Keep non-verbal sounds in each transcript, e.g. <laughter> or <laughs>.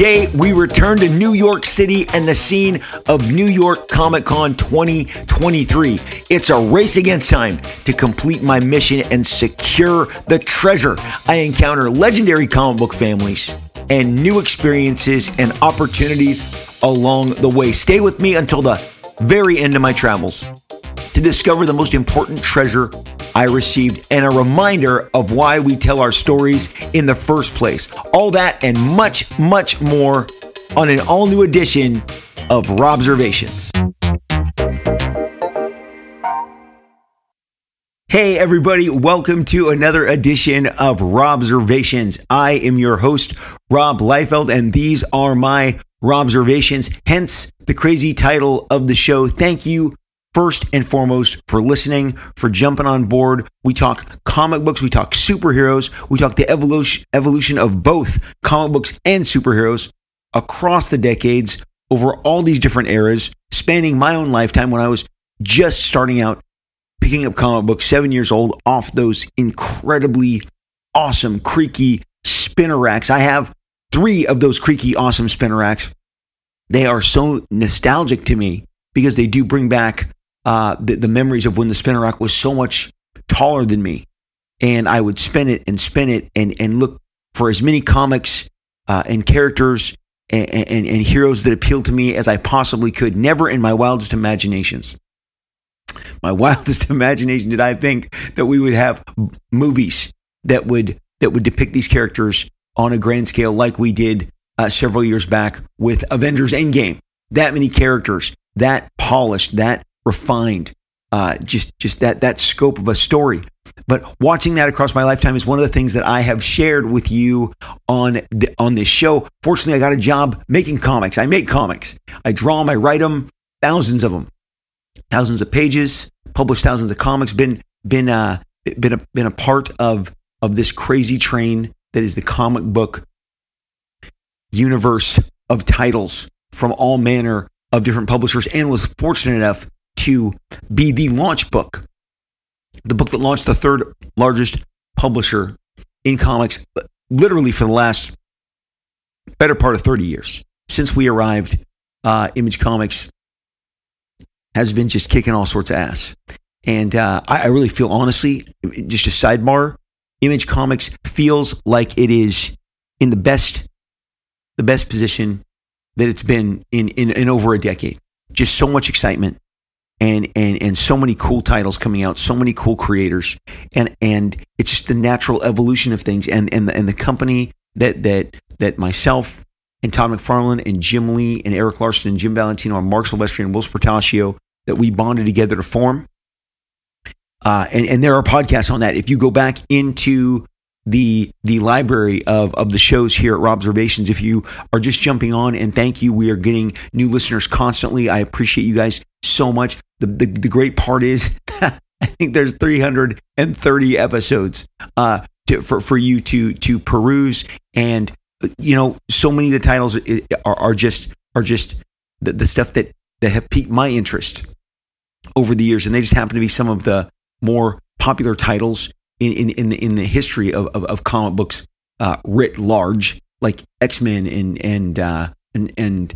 Today, we return to New York City and the scene of New York Comic Con 2023. It's a race against time to complete my mission and secure the treasure. I encounter legendary comic book families and new experiences and opportunities along the way. Stay with me until the very end of my travels to discover the most important treasure I received and a reminder of why we tell our stories in the first place. All that and much, much more on an all new edition of Robservations. Hey, everybody, welcome to another edition of Robservations. I am your host, Rob Liefeld, and these are my Robservations, hence the crazy title of the show. Thank you first and foremost for listening, for jumping on board. We talk comic books, we talk superheroes, we talk the evolution evolution of both comic books and superheroes across the decades over all these different eras, spanning my own lifetime when I was just starting out picking up comic books, 7 years old off those incredibly awesome creaky spinner racks. I have 3 of those creaky awesome spinner racks. They are so nostalgic to me because they do bring back uh, the, the memories of when the spinner rack was so much taller than me. And I would spin it and spin it and, and look for as many comics uh, and characters and, and, and heroes that appealed to me as I possibly could. Never in my wildest imaginations. My <laughs> wildest imagination did I think that we would have movies that would that would depict these characters on a grand scale like we did uh, several years back with Avengers Endgame. That many characters, that polished, that refined, uh, just just that that scope of a story. But watching that across my lifetime is one of the things that I have shared with you on the, on this show. Fortunately, I got a job making comics. I make comics. I draw them. I write them. Thousands of them, thousands of pages. Published thousands of comics. Been been uh, been a been a part of of this crazy train that is the comic book universe of titles from all manner of different publishers and was fortunate enough to be the launch book, the book that launched the third largest publisher in comics, literally for the last better part of 30 years. Since we arrived, uh, Image Comics has been just kicking all sorts of ass. And uh, I, I really feel, honestly, just a sidebar, Image Comics feels like it is in the best, the best position that it's been in, in, in over a decade. Just so much excitement, and and and so many cool titles coming out, so many cool creators, and and it's just the natural evolution of things. And and the, and the company that that that myself and Todd McFarlane and Jim Lee and Erik Larsen and Jim Valentino and Marc Silvestri and Whilce Portacio that we bonded together to form. Uh, and and there are podcasts on that. If you go back into the the library of of the shows here at Robservations. If you are just jumping on, and thank you, we are getting new listeners constantly. I appreciate you guys so much. The the, the great part is, <laughs> I think there's 330 episodes uh, to, for for you to to peruse, and you know, so many of the titles are, are just are just the, the stuff that that have piqued my interest over the years, and they just happen to be some of the more popular titles in in in the, in the history of, of, of comic books uh, writ large, like X Men and and uh, and and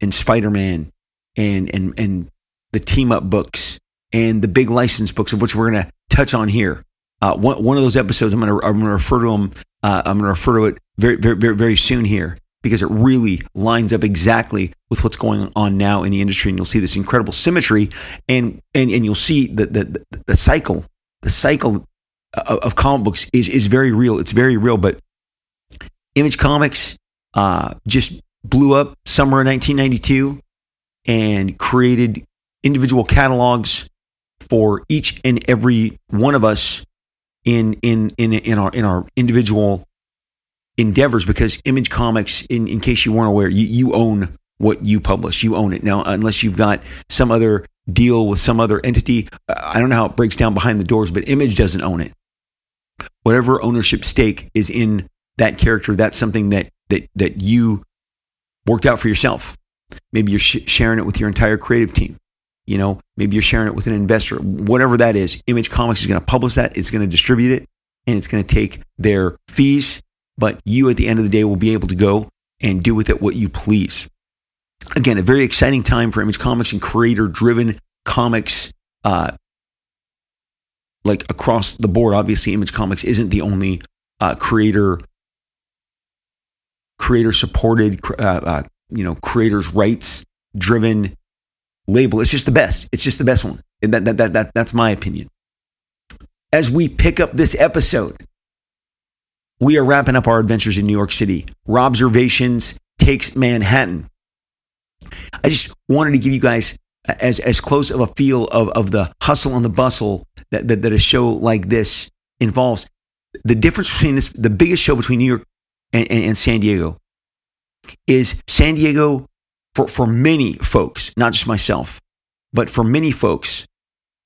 and Spider Man and and and the team up books and the big license books of which we're going to touch on here. Uh, one one of those episodes, I'm going to I'm going to refer to them. Uh, I'm going to refer to it very very very very soon here because it really lines up exactly with what's going on now in the industry, and you'll see this incredible symmetry, and and and you'll see the the the cycle the cycle of, of comic books is is very real. It's very real. But Image Comics uh, just blew up summer of 1992 and created individual catalogs for each and every one of us in in in in our in our individual endeavors because image comics in, in case you weren't aware you, you own what you publish you own it now unless you've got some other deal with some other entity i don't know how it breaks down behind the doors but image doesn't own it whatever ownership stake is in that character, that's something that that that you worked out for yourself. Maybe you're sh- sharing it with your entire creative team. You know, maybe you're sharing it with an investor. Whatever that is, Image Comics is going to publish that. It's going to distribute it, and it's going to take their fees. But you, at the end of the day, will be able to go and do with it what you please. Again, a very exciting time for Image Comics and creator driven comics. Uh, like across the board, obviously, Image Comics isn't the only uh, creator creator supported, uh, uh, you know, creators' rights driven label. It's just the best. It's just the best one. And that, that, that, that, that's my opinion. As we pick up this episode, we are wrapping up our adventures in New York City. Robservations takes Manhattan. I just wanted to give you guys as, as close of a feel of, of the hustle and the bustle that, that, that a show like this involves. The difference between this, the biggest show between New York and, and, and San Diego is San Diego for, for many folks, not just myself, but for many folks,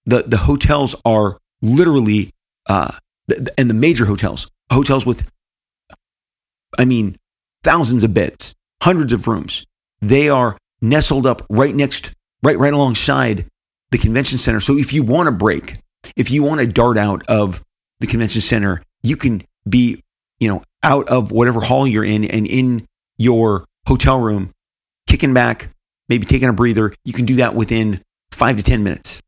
the, the hotels are literally, uh, and the major hotels, hotels with, I mean, thousands of beds, hundreds of rooms. They are nestled up right next, right, right alongside the convention center. So if you want a break, if you want to dart out of the convention center, you can be, you know, out of whatever hall you're in and in your hotel room, kicking back, maybe taking a breather. You can do that within five to 10 minutes.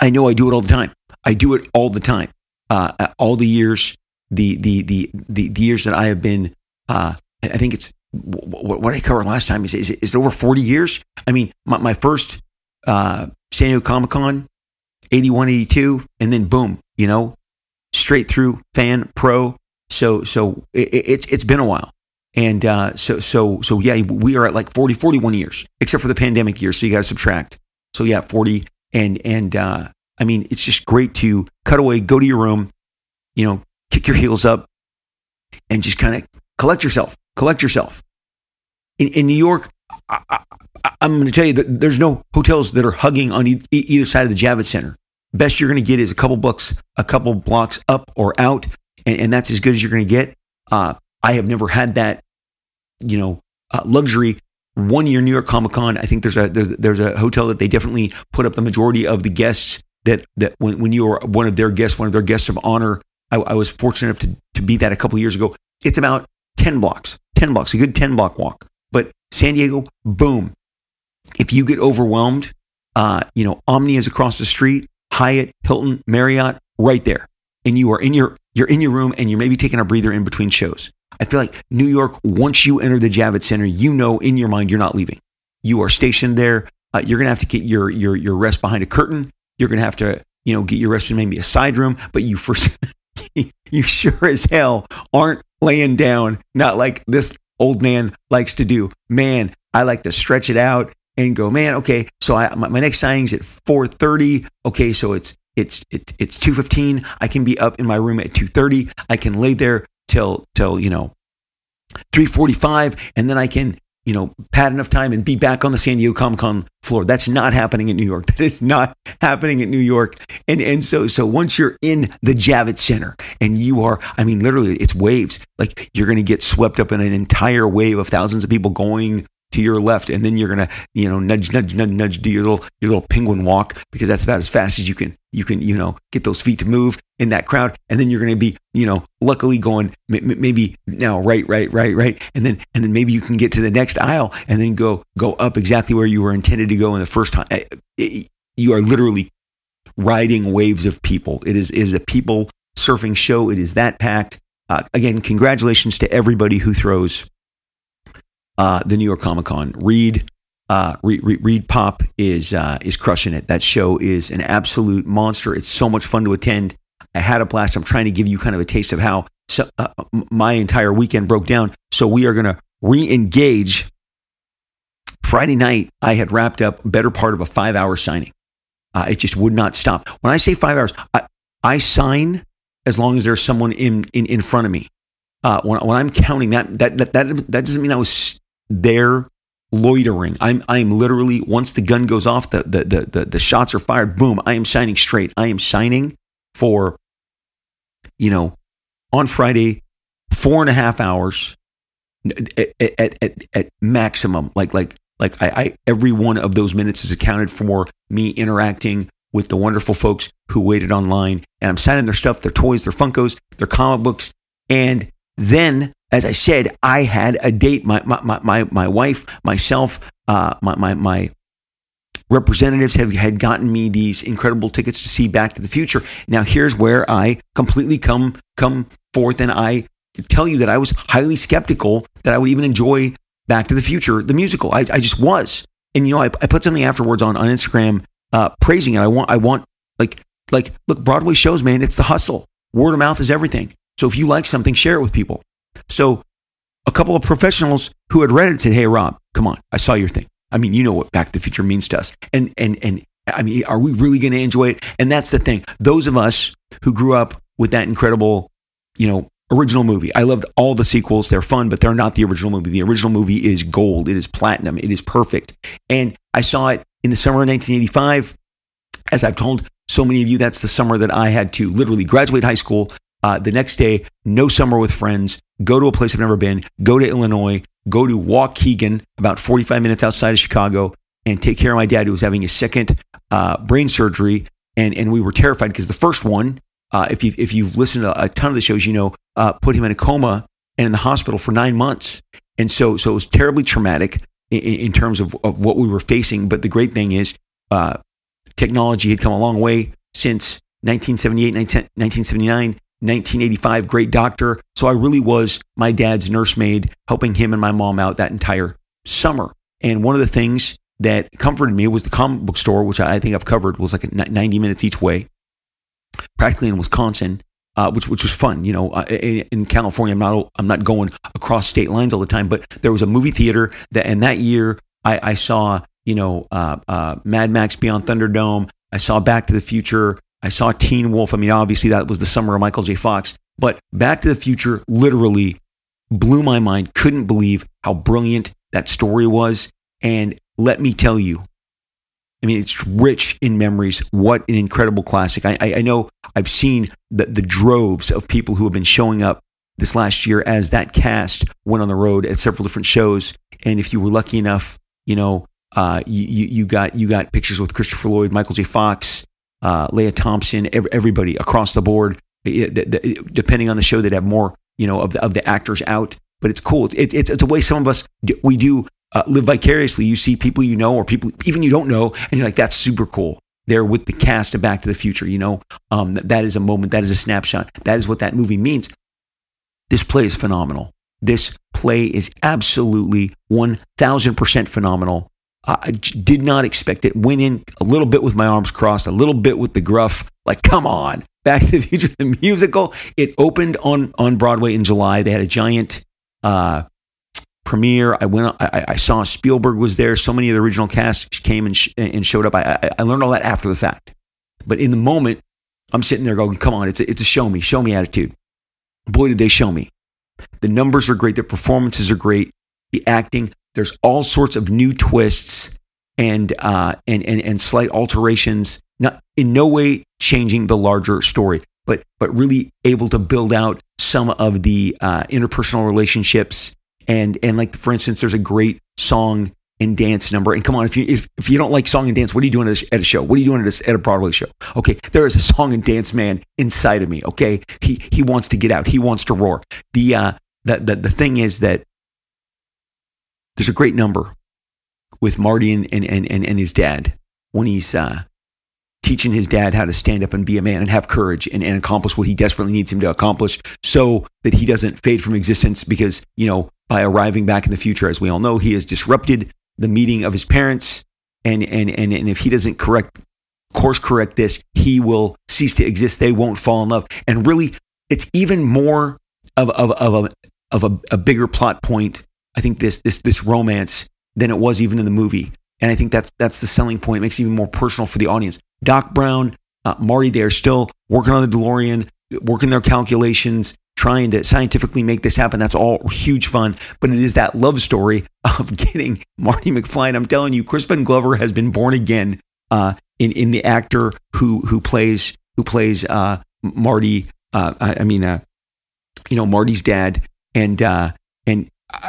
I know I do it all the time. I do it all the time. Uh, all the years, the, the, the, the, the years that I have been, uh, I think it's what, what I covered last time is, is, is it over 40 years? I mean, my, my first, uh, San Diego Comic Con, 81, 82, and then boom, you know, straight through fan pro. So, so it, it, it's been a while. And uh, so, so, so yeah, we are at like 40, 41 years, except for the pandemic year. So you got to subtract. So yeah, 40. And, and, uh, I mean, it's just great to cut away, go to your room, you know, kick your heels up and just kind of collect yourself, collect yourself. In, in New York, I, am going to tell you that there's no hotels that are hugging on e- either side of the Javits Center. Best you're going to get is a couple blocks, a couple blocks up or out, and, and that's as good as you're going to get. Uh, I have never had that, you know, uh, luxury. One year New York Comic Con, I think there's a there's, there's a hotel that they definitely put up the majority of the guests that that when, when you were one of their guests, one of their guests of honor. I, I was fortunate enough to, to be that a couple years ago. It's about 10 blocks, 10 blocks, a good 10 block walk. But San Diego, boom. If you get overwhelmed, uh, you know, Omni is across the street, Hyatt, Hilton, Marriott, right there. And you are in your you're in your room and you're maybe taking a breather in between shows. I feel like New York, once you enter the Javits Center, you know in your mind you're not leaving. You are stationed there. Uh, you're going to have to get your, your, your rest behind a curtain. You're going to have to, you know, get your rest in maybe a side room, but you first, <laughs> you sure as hell aren't laying down, not like this old man likes to do. Man, I like to stretch it out and go, man, okay, so I, my, my next signing's at 4.30. Okay, so it's, it's, it, it's 2.15. I can be up in my room at 2.30. I can lay there till till you know 3:45, and then I can you know pad enough time and be back on the San Diego Comic Con floor. That's not happening in New York. <laughs> That is not happening in New York. And and so so once you're in the Javits Center and you are, I mean, literally, it's waves. Like you're going to get swept up in an entire wave of thousands of people going to your left, and then you're gonna, you know, nudge, nudge, nudge, nudge, do your little your little penguin walk because that's about as fast as you can you can, you know, get those feet to move in that crowd, and then you're gonna be, you know, luckily going maybe now right, right, right, right, and then and then maybe you can get to the next aisle and then go go up exactly where you were intended to go in the first time. You are literally riding waves of people. It is it is a people surfing show. It is that packed. Uh, again, congratulations to everybody who throws uh, the New York Comic Con. Reed, uh, Reed, Pop is uh, is crushing it. That show is an absolute monster. It's so much fun to attend. I had a blast. I'm trying to give you kind of a taste of how so, uh, my entire weekend broke down. So we are going to re-engage. Friday night, I had wrapped up better part of a five-hour signing. Uh, it just would not stop. When I say five hours, I, I sign as long as there's someone in in, in front of me. Uh, when, when I'm counting that, that that that that doesn't mean I was there loitering. I'm I'm literally once the gun goes off, the the the the, the shots are fired. Boom! I am signing straight. I am signing for, you know, on Friday, four and a half hours at, at, at, at maximum. Like like like I, I every one of those minutes is accounted for me interacting with the wonderful folks who waited online, and I'm signing their stuff, their toys, their Funkos, their comic books, and then, as I said, I had a date. My my my my wife, myself, uh, my my my representatives have had gotten me these incredible tickets to see Back to the Future. Now here's where I completely come come forth and I tell you that I was highly skeptical that I would even enjoy Back to the Future, the musical. I, I just was. And you know, I, I put something afterwards on, on Instagram uh, praising it. I want I want like like look, Broadway shows, man, it's the hustle. Word of mouth is everything. So if you like something, share it with people. So a couple of professionals who had read it said, Hey Rob, come on, I saw your thing. I mean, you know what Back to the Future means to us. And and and I mean, are we really going to enjoy it? And that's the thing. Those of us who grew up with that incredible, you know, original movie. I loved all the sequels. They're fun, but they're not the original movie. The original movie is gold. It is platinum. It is perfect. And I saw it in the summer of 1985. As I've told so many of you, that's the summer that I had to literally graduate high school. Uh, the next day, no summer with friends, go to a place I've never been, go to Illinois, go to Waukegan, about 45 minutes outside of Chicago, and take care of my dad who was having his second uh, brain surgery. And, and we were terrified because the first one, uh, if, you, if you've listened to a ton of the shows, you know, uh, put him in a coma and in the hospital for nine months. And so, so it was terribly traumatic in, in terms of, of, what we were facing. But the great thing is, uh, technology had come a long way since 1978, 1979. 1985, great doctor. So I really was my dad's nursemaid, helping him and my mom out that entire summer. And one of the things that comforted me was the comic book store, which I think I've covered, was like 90 minutes each way, practically in Wisconsin, uh, which which was fun. You know, uh, in California, I'm not I'm not going across state lines all the time, but there was a movie theater that, and that year I, I saw you know uh, uh Mad Max Beyond Thunderdome. I saw Back to the Future. I saw Teen Wolf. I mean, obviously that was the summer of Michael J. Fox, but Back to the Future literally blew my mind. Couldn't believe how brilliant that story was. And let me tell you, I mean, it's rich in memories. What an incredible classic. I, I, I know I've seen the, the droves of people who have been showing up this last year as that cast went on the road at several different shows. And if you were lucky enough, you know, uh, you, you, got you got pictures with Christopher Lloyd, Michael J. Fox, uh, Lea Thompson, everybody across the board. depending on the show, they'd have more, you know, of the, of the actors out. But it's cool. It's it's, it's a way some of us we do uh, live vicariously. You see people you know or people even you don't know, and you're like, that's super cool. They're with the cast of Back to the Future. You know, um, that, that is a moment. That is a snapshot. That is what that movie means. This play is phenomenal. This play is absolutely 1000% phenomenal. I did not expect it. Went in a little bit with my arms crossed, a little bit with the gruff. Like, come on, <laughs> Back to the Future, the musical. It opened on on Broadway in July. They had a giant uh, premiere. I went. I, I, saw Spielberg was there. So many of the original cast came and, sh- and showed up. I, I, I learned all that after the fact, but in the moment, I'm sitting there going, "Come on, it's a, it's a show me, show me attitude." Boy, did they show me. The numbers are great. The performances are great. The acting. There's all sorts of new twists and uh, and, and and slight alterations, not in no way changing the larger story, but but really able to build out some of the uh, interpersonal relationships and and like for instance, there's a great song and dance number. And come on, if you if, if you don't like song and dance, what are you doing at a, at a show? What are you doing at a, at a Broadway show? Okay, there is a song and dance man inside of me. Okay, he he wants to get out. He wants to roar. The uh the the, the thing is that there's a great number with Marty and, and, and, and his dad when he's uh, teaching his dad how to stand up and be a man and have courage and, and accomplish what he desperately needs him to accomplish so that he doesn't fade from existence because, you know, by arriving back in the future, as we all know, he has disrupted the meeting of his parents. And, and, and, and if he doesn't correct, course correct this, he will cease to exist. They won't fall in love. And really, it's even more of, of, of, a, of a, a bigger plot point I think this this this romance than it was even in the movie. And I think that's that's the selling point. It makes it even more personal for the audience. Doc Brown, uh, Marty, they're still working on the DeLorean, working their calculations, trying to scientifically make this happen. That's all huge fun. But it is that love story of <laughs> getting Marty McFly. And I'm telling you, Crispin Glover has been born again uh, in in the actor who who plays who plays uh, Marty. Uh, I, I, mean, uh, you know, Marty's dad, and uh,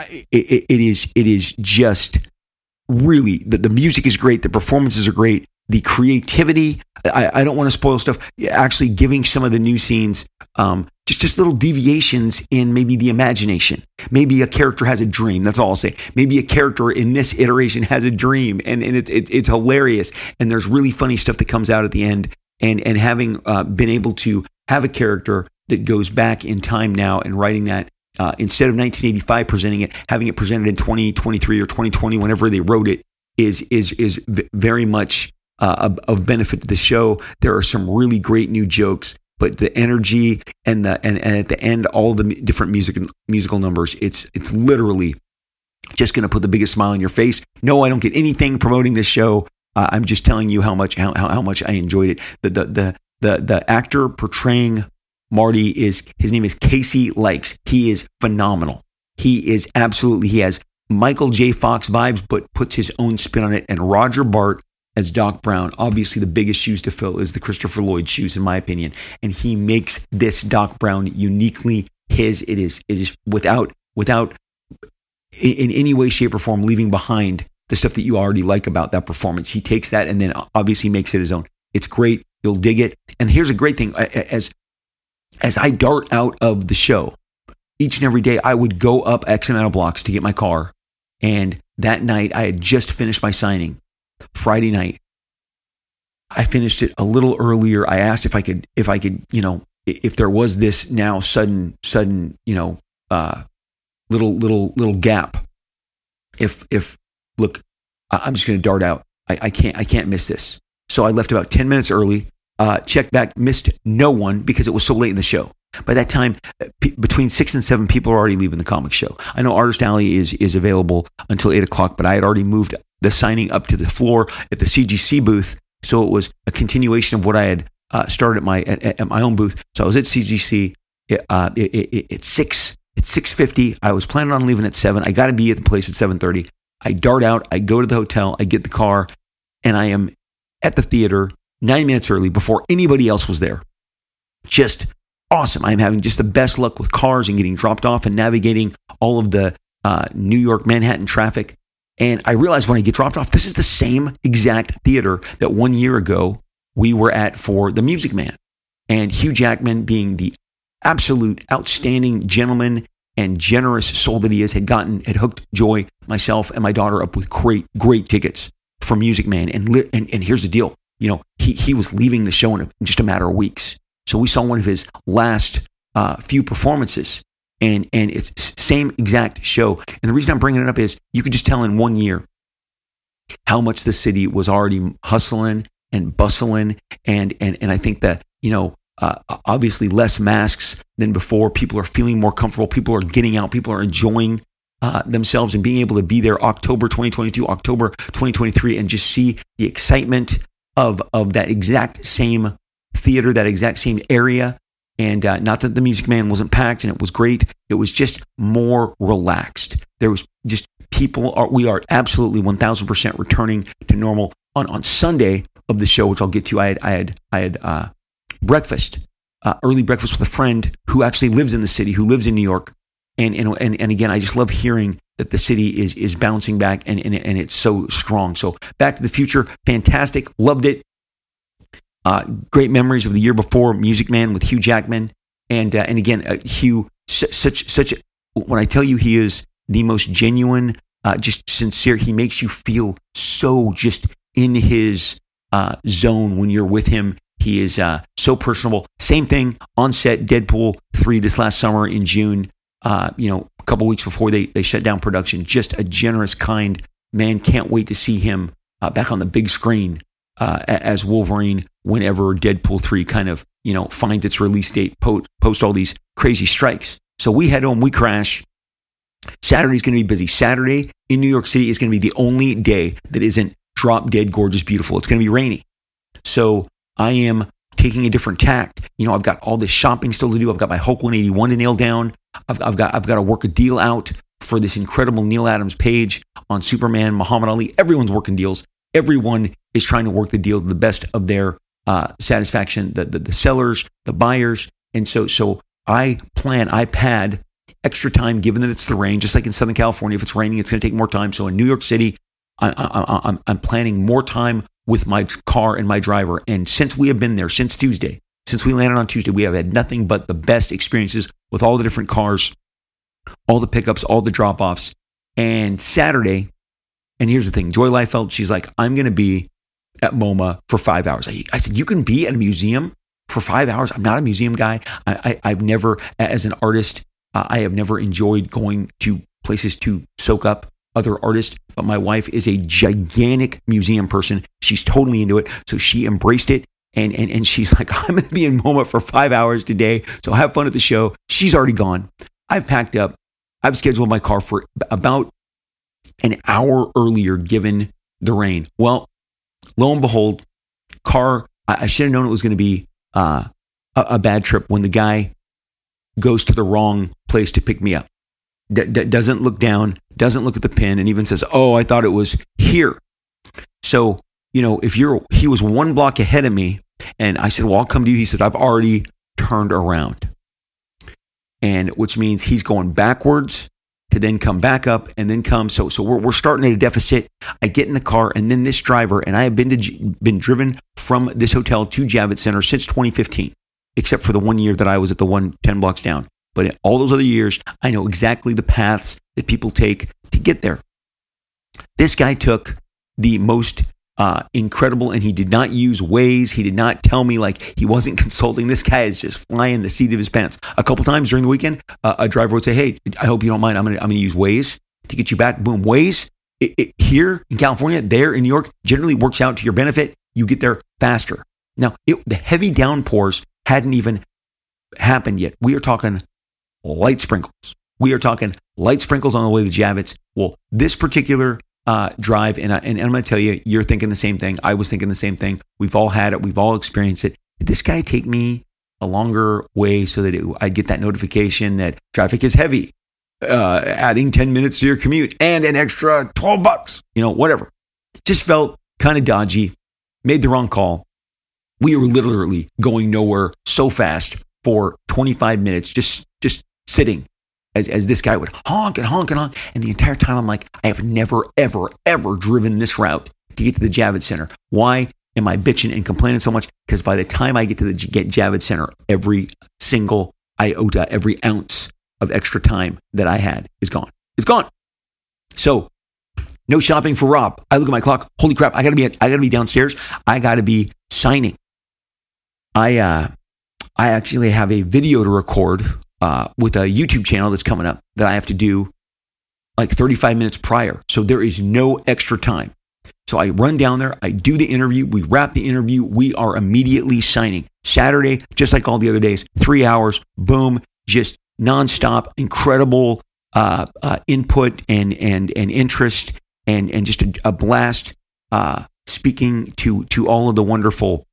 it, it is it is just really the, the music is great, the performances are great, the creativity. I, I don't want to spoil stuff. Actually, giving some of the new scenes um, just just little deviations in maybe the imagination. Maybe a character has a dream. That's all I'll say. Maybe a character in this iteration has a dream, and and it's it's, it's hilarious. And there's really funny stuff that comes out at the end. And and having uh, been able to have a character that goes back in time now and writing that uh, instead of 1985 presenting it, having it presented in 2023 or 2020, whenever they wrote it, is is is very much uh, of benefit to the show. There are some really great new jokes but the energy and the and, and at the end all the different music musical numbers it's it's literally just going to put the biggest smile on your face. No i don't get anything promoting this show. Uh, i'm just telling you how much how, how much i enjoyed it. The the the the, the actor portraying marty is his name is casey likes he is phenomenal he is absolutely he has michael j fox vibes but puts his own spin on it and roger bart as Doc Brown. Obviously, the biggest shoes to fill is the Christopher Lloyd shoes, in my opinion. And he makes this Doc Brown uniquely his. It is, it is without, without in, in any way, shape, or form leaving behind the stuff that you already like about that performance. He takes that and then obviously makes it his own. It's great. You'll dig it. And here's a great thing as, as I dart out of the show, each and every day, I would go up X amount of blocks to get my car. And that night, I had just finished my signing Friday night. I finished it a little earlier. I asked if I could, if I could, you know, if there was this now sudden, sudden, you know, uh, little, little, little gap. If, if, look, I'm just going to dart out. I, I can't, I can't miss this. So I left about 10 minutes early, uh, checked back, missed no one because it was so late in the show. By that time, uh, p- between six and seven people are already leaving the comic show. I know Artist Alley is is available until eight o'clock, but I had already moved the signing up to the floor at the CGC booth. So it was a continuation of what I had uh, started at my at, at, my own booth. So I was at CGC uh, it, six it's six fifty. I was planning on leaving at seven. I got to be at the place at seven thirty. I dart out. I go to the hotel. I get the car, and I am at the theater nine minutes early before anybody else was there. Just awesome. I'm having just the best luck with cars and getting dropped off and navigating all of the uh, New York Manhattan traffic. And I realized when I get dropped off, this is the same exact theater that one year ago we were at for The Music Man. And Hugh Jackman, being the absolute outstanding gentleman and generous soul that he is, had gotten, had hooked Joy, myself, and my daughter up with great, great tickets for Music Man. And, and, and here's the deal you know, he, he was leaving the show in, just a matter of weeks. So we saw one of his last uh, few performances and and it's same exact show. And the reason I'm bringing it up is you could just tell in one year how much the city was already hustling and bustling, and and and I think that you know. Uh, obviously, less masks than before. People are feeling more comfortable. People are getting out. People are enjoying uh, themselves and being able to be there October 2022, October 2023, and just see the excitement of of that exact same theater, that exact same area, and uh, not that the Music Man wasn't packed and it was great. It was just more relaxed. There was just people are, we are absolutely 1000% returning to normal. On, on Sunday of the show, which I'll get to, I had, I had, I had, uh, breakfast, uh, early breakfast with a friend who actually lives in the city, who lives in New York. And, and, and, and again, I just love hearing that the city is, is bouncing back and, and, and it's so strong. So Back to the Future, fantastic. Loved it. Uh, great memories of the year before, Music Man with Hugh Jackman, and uh, and again, uh, Hugh, such such. When I tell you, he is the most genuine, uh, just sincere. He makes you feel so just in his uh, zone when you're with him. He is uh, so personable. Same thing on set. Deadpool three this last summer in June. You know, a couple weeks before they they shut down production. Just a generous, kind man. Can't wait to see him back on the big screen uh, as Wolverine whenever Deadpool 3 kind of, you know, finds its release date post, post all these crazy strikes. So we head home, we crash. Saturday's going to be busy. Saturday in New York City is going to be the only day that isn't drop dead gorgeous beautiful. It's going to be rainy. So I am taking a different tact. You know, I've got all this shopping still to do. I've got my Hulk 181 to nail down. I've, I've got I've got to work a deal out for this incredible Neal Adams page on Superman, Muhammad Ali. Everyone's working deals everyone is trying to work the deal to the best of their uh, satisfaction, the, the, the sellers, the buyers. And so, so I plan, I pad extra time given that it's the rain, just like in Southern California. If it's raining, it's going to take more time. So in New York City, I, I'm planning more time with my car and my driver. And since we have been there, since Tuesday, since we landed on Tuesday, we have had nothing but the best experiences with all the different cars, all the pickups, all the drop offs. And Saturday, and here's the thing Joy Liefeld, she's like, I'm going to be at MoMA for five hours. I, I, said, You can be at a museum for five hours. I'm not a museum guy. I, have never, as an artist, uh, I have never enjoyed going to places to soak up other artists. But my wife is a gigantic museum person. She's totally into it. So she embraced it. And, and, and she's <laughs> like, I'm going to be in MoMA for five hours today. So have fun at the show. She's already gone. I've packed up. I've scheduled my car for about an hour earlier given the rain. Well, lo and behold, car, I, I should have known it was going to be uh, a, a, bad trip when the guy goes to the wrong place to pick me up. D- d- doesn't look down, doesn't look at the pin, and even says, Oh, I thought it was here. So, you know, if you're, he was one block ahead of me, and I said, Well, I'll come to you. He said, I've already turned around. And which means he's going backwards to then come back up and then come. So, so we're, we're starting at a deficit. I get in the car and then this driver, and I have been to, been driven from this hotel to Javits Center since 2015, except for the one year that I was at the one 10 blocks down. But all those other years, I know exactly the paths that people take to get there. This guy took the most uh, incredible. And he did not use Waze. He did not tell me like he wasn't <laughs> consulting. This guy is just flying the seat of his pants. A couple times during the weekend, uh, a driver would say, "Hey, I hope you don't mind. I'm gonna I'm gonna use Waze to get you back." Boom, Waze here in California, there in New York, generally works out to your benefit. You get there faster. Now, it, the heavy downpours hadn't even happened yet. We are talking light sprinkles. We are talking light sprinkles on the way to Javits. Well, this particular uh, drive. And, I, and I'm going to tell you, you're thinking the same thing. I was thinking the same thing. We've all had it. We've all experienced it. Did this guy take me a longer way so that it, I'd get that notification that traffic is heavy, uh, adding 10 minutes to your commute and an extra 12 bucks, you know, whatever. Just felt kind of dodgy, made the wrong call. We were literally going nowhere so fast for 25 minutes, just, just sitting as, as this guy would honk and honk and honk. And the entire time I'm like, I have never, ever, ever driven this route to get to the Javits Center. Why am I bitching and complaining so much? Because by the time I get to the get Javits Center, every single iota, every ounce of extra time that I had is gone. It's gone. So no shopping for Rob. I look at my clock. Holy crap! I gotta be. I gotta be downstairs. I gotta be signing. I uh, I actually have a video to record uh, with a YouTube channel that's coming up that I have to do like 35 minutes prior. So there is no extra time. So I run down there, I do the interview, we wrap the interview, we are immediately signing. Saturday, just like all the other days, three hours, boom, just nonstop, incredible uh, uh, input and and and interest, and and just a, a blast. Uh, speaking to to all of the wonderful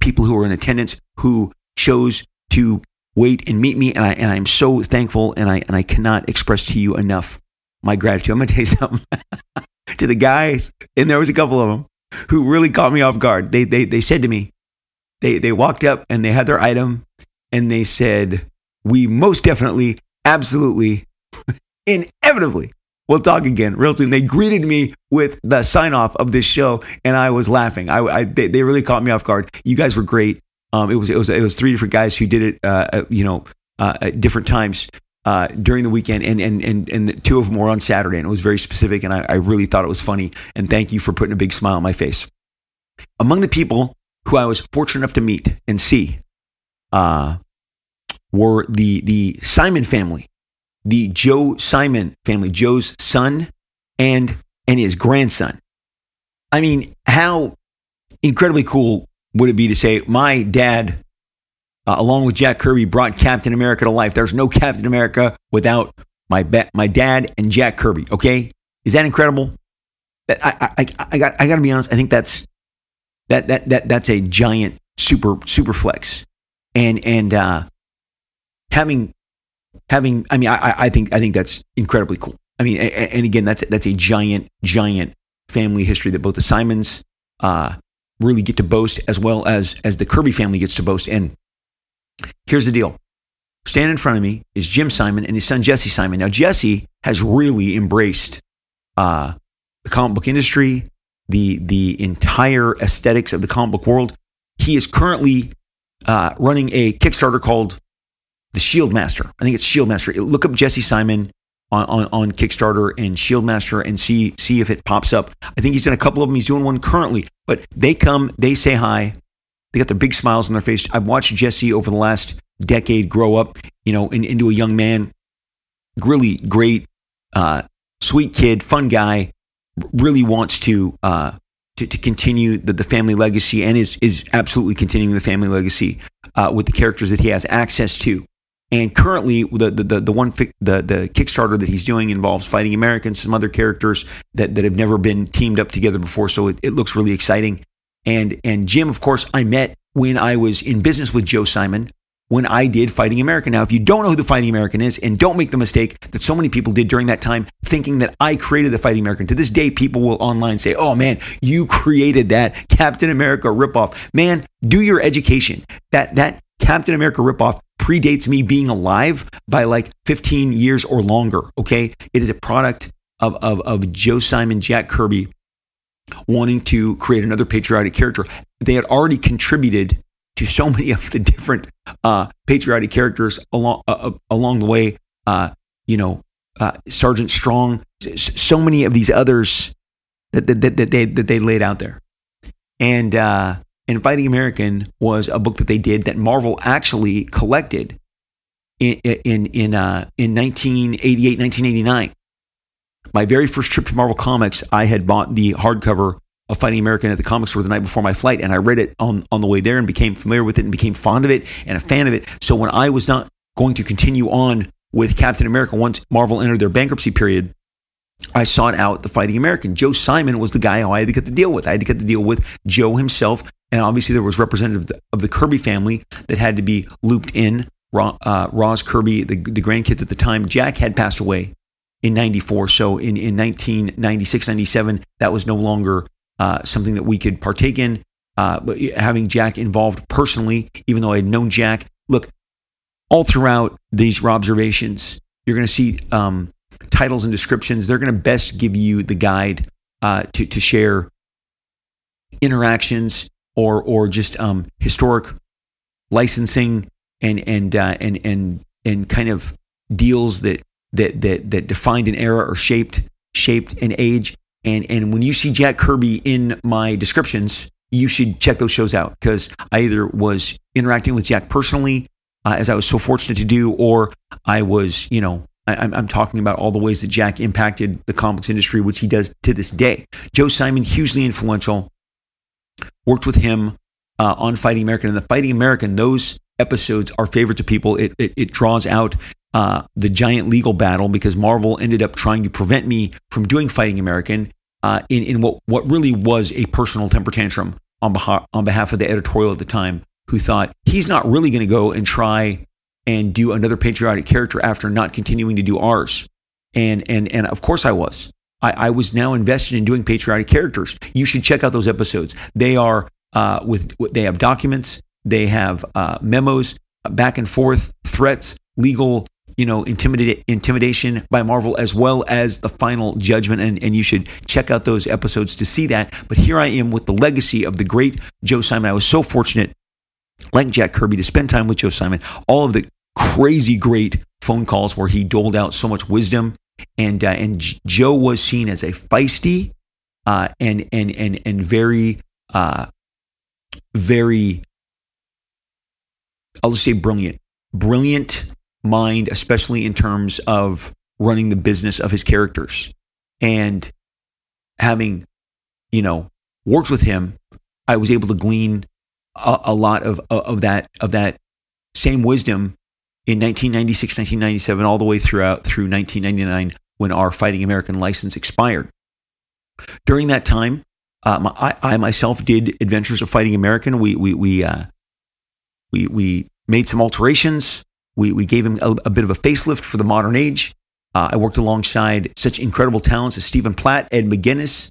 people who are in attendance who chose to wait and meet me. And I and I'm so thankful and I and I cannot express to you enough my gratitude. I'm gonna <laughs> tell you something to the guys, and there was a couple of them who really caught me off guard. They they they said to me, they they walked up and they had their item and they said, We most definitely, absolutely, <laughs> inevitably We'll talk again real soon. They greeted me with the sign off of this show, and I was laughing. I, I they, they, really caught me off guard. You guys were great. Um, it was it was it was three different guys who did it. Uh, uh, you know, uh, at different times uh, during the weekend, and and and and two of them were on Saturday, and it was very specific, and I, I really thought it was funny. And thank you for putting a big smile on my face. Among the people who I was fortunate enough to meet and see, uh, were the the Simon family, the Joe Simon family, Joe's son and and his grandson. I mean, how incredibly cool would it be to say, my dad, uh, along with Jack Kirby, brought Captain America to life? There's no Captain America without my, ba- my dad and Jack Kirby. Okay. Is that incredible? I, I, I, got, I got to be honest. I think that's, that, that, that, that's a giant super, super flex. And, and, uh, having, having, I mean, I, I think, I think that's incredibly cool. I mean, and again, that's, that's a giant, giant family history that both the Simons, uh, really get to boast as well as as the Kirby family gets to boast. And here's the deal. Standing in front of me is Jim Simon and his son Jesse Simon. Now Jesse has really embraced uh, the comic book industry, the the entire aesthetics of the comic book world. He is currently uh, running a Kickstarter called the Shield Master. I think it's Shield Master. Look up Jesse Simon on, on, on Kickstarter and Shieldmaster and see see if it pops up. I think he's done a couple of them. He's doing one currently, but they come, they say hi, they got their big smiles on their face. I've watched Jesse over the last decade grow up, you know, in, into a young man. Really great, uh, sweet kid, fun guy. Really wants to uh, to, to continue the, the family legacy and is is absolutely continuing the family legacy uh, with the characters that he has access to. And currently, the the the, the one fi- the the Kickstarter that he's doing involves fighting Americans, some other characters that, that have never been teamed up together before. So it, it looks really exciting. And and Jim, of course, I met when I was in business with Joe Simon when I did Fighting American. Now, if you don't know who the Fighting American is, and don't make the mistake that so many people did during that time, thinking that I created the Fighting American. To this day, people will online say, "Oh man, you created that Captain America ripoff." Man, do your education. That that Captain America ripoff predates me being alive by like 15 years or longer. Okay. It is a product of, of, of Joe Simon, Jack Kirby wanting to create another patriotic character. They had already contributed to so <laughs> many of the different uh, patriotic characters along uh, uh along the way. Uh, you know, uh, Sergeant Strong, so many of these others that, that, that, that, they, that they laid out there. And uh, and Fighting American was a book that they did that Marvel actually collected in in in, uh, in 1988, 1989. My very first trip to Marvel Comics, I had bought the hardcover of Fighting American at the comic store the night before my flight, and I read it on on the way there and became familiar with it and became fond of it and a fan of it. So when I was not going to continue on with Captain America once Marvel entered their bankruptcy period, I sought out the Fighting American. Joe Simon was the guy who I had to get the deal with. I had to get the deal with Joe himself and obviously, there was representative of the Kirby family that had to be looped in. Uh, Kirby, the, the grandkids at the time, Jack had passed away in 94. So in, in 1996, 97, that was no longer uh, something that we could partake in. Uh, but having Jack involved personally, even though I had known Jack, look, all throughout these observations, you're going to see um, titles and descriptions. They're going to best give you the guide uh, to, to share interactions or or just um, historic licensing and and uh, and and and kind of deals that that that that defined an era or shaped shaped an age. And and when you see Jack Kirby in my descriptions, you should check those shows out because I either was interacting with Jack personally, uh, as I was so fortunate to do, or I was, you know, I, am talking about all the ways that Jack impacted the comics industry, which he does to this day. Joe Simon, hugely influential worked with him uh, on Fighting American. And the Fighting American, those episodes are favorite to people. It, it, it draws out uh, the giant legal battle because Marvel ended up trying to prevent me from doing Fighting American uh, in, in what, what really was a personal temper tantrum on behalf, on behalf of the editorial at the time, who thought he's not really going to go and try and do another patriotic character after not continuing to do ours. And, and, and of course I was. I, I, was now invested in doing patriotic characters. You should check out those episodes. They are uh, with they have documents, they have uh, memos, back and forth, threats, legal, you know, intimidate, intimidation by Marvel, as well as the final judgment. And, and you should check out those episodes to see that. But here I am with the legacy of the great Joe Simon. I was so fortunate, like Jack Kirby, to spend time with Joe Simon. All of the crazy great phone calls where he doled out so much wisdom and uh, and Joe was seen as a feisty uh, and and and and very uh, very I'll just say brilliant, brilliant mind, especially in terms of running the business of his characters. And having you know worked with him, I was able to glean a, a lot of of that of that same wisdom in 1996, 1997, all the way throughout through 1999 when our Fighting American license expired. During that time, my, I, I, myself did Adventures of Fighting American. We we we uh, we, we made some alterations. We we gave him a, a bit of a facelift for the modern age. Uh, I worked alongside such incredible talents as Stephen Platt, Ed McGuinness,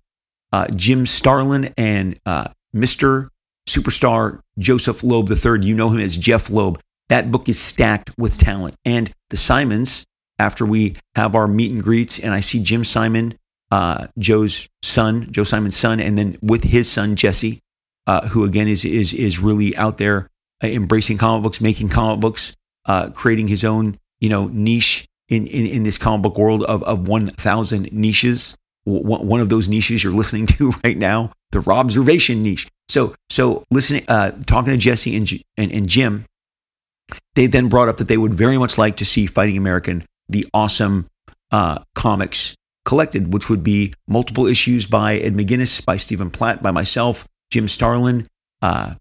uh, Jim Starlin, and uh, Mr. Superstar Joseph Loeb III. You know him as Jeph Loeb. That book is stacked with talent. And the Simons, after we have our meet and greets, and I see Jim Simon, uh, Joe's son, Joe Simon's son, and then with his son Jesse, uh, who again is is is really out there uh, embracing comic books, making comic books, uh, creating his own, you know, niche in, in, in this comic book world of, of 1,000 niches. one of those niches you're listening to <laughs> right now, the Robservation niche. So, so listening, uh, talking to Jesse and, and, and Jim, they then brought up that they would very much like to see Fighting American, the awesome uh, comics collected, which would be multiple issues by Ed McGuinness, by Stephen Platt, by myself, Jim Starlin, uh,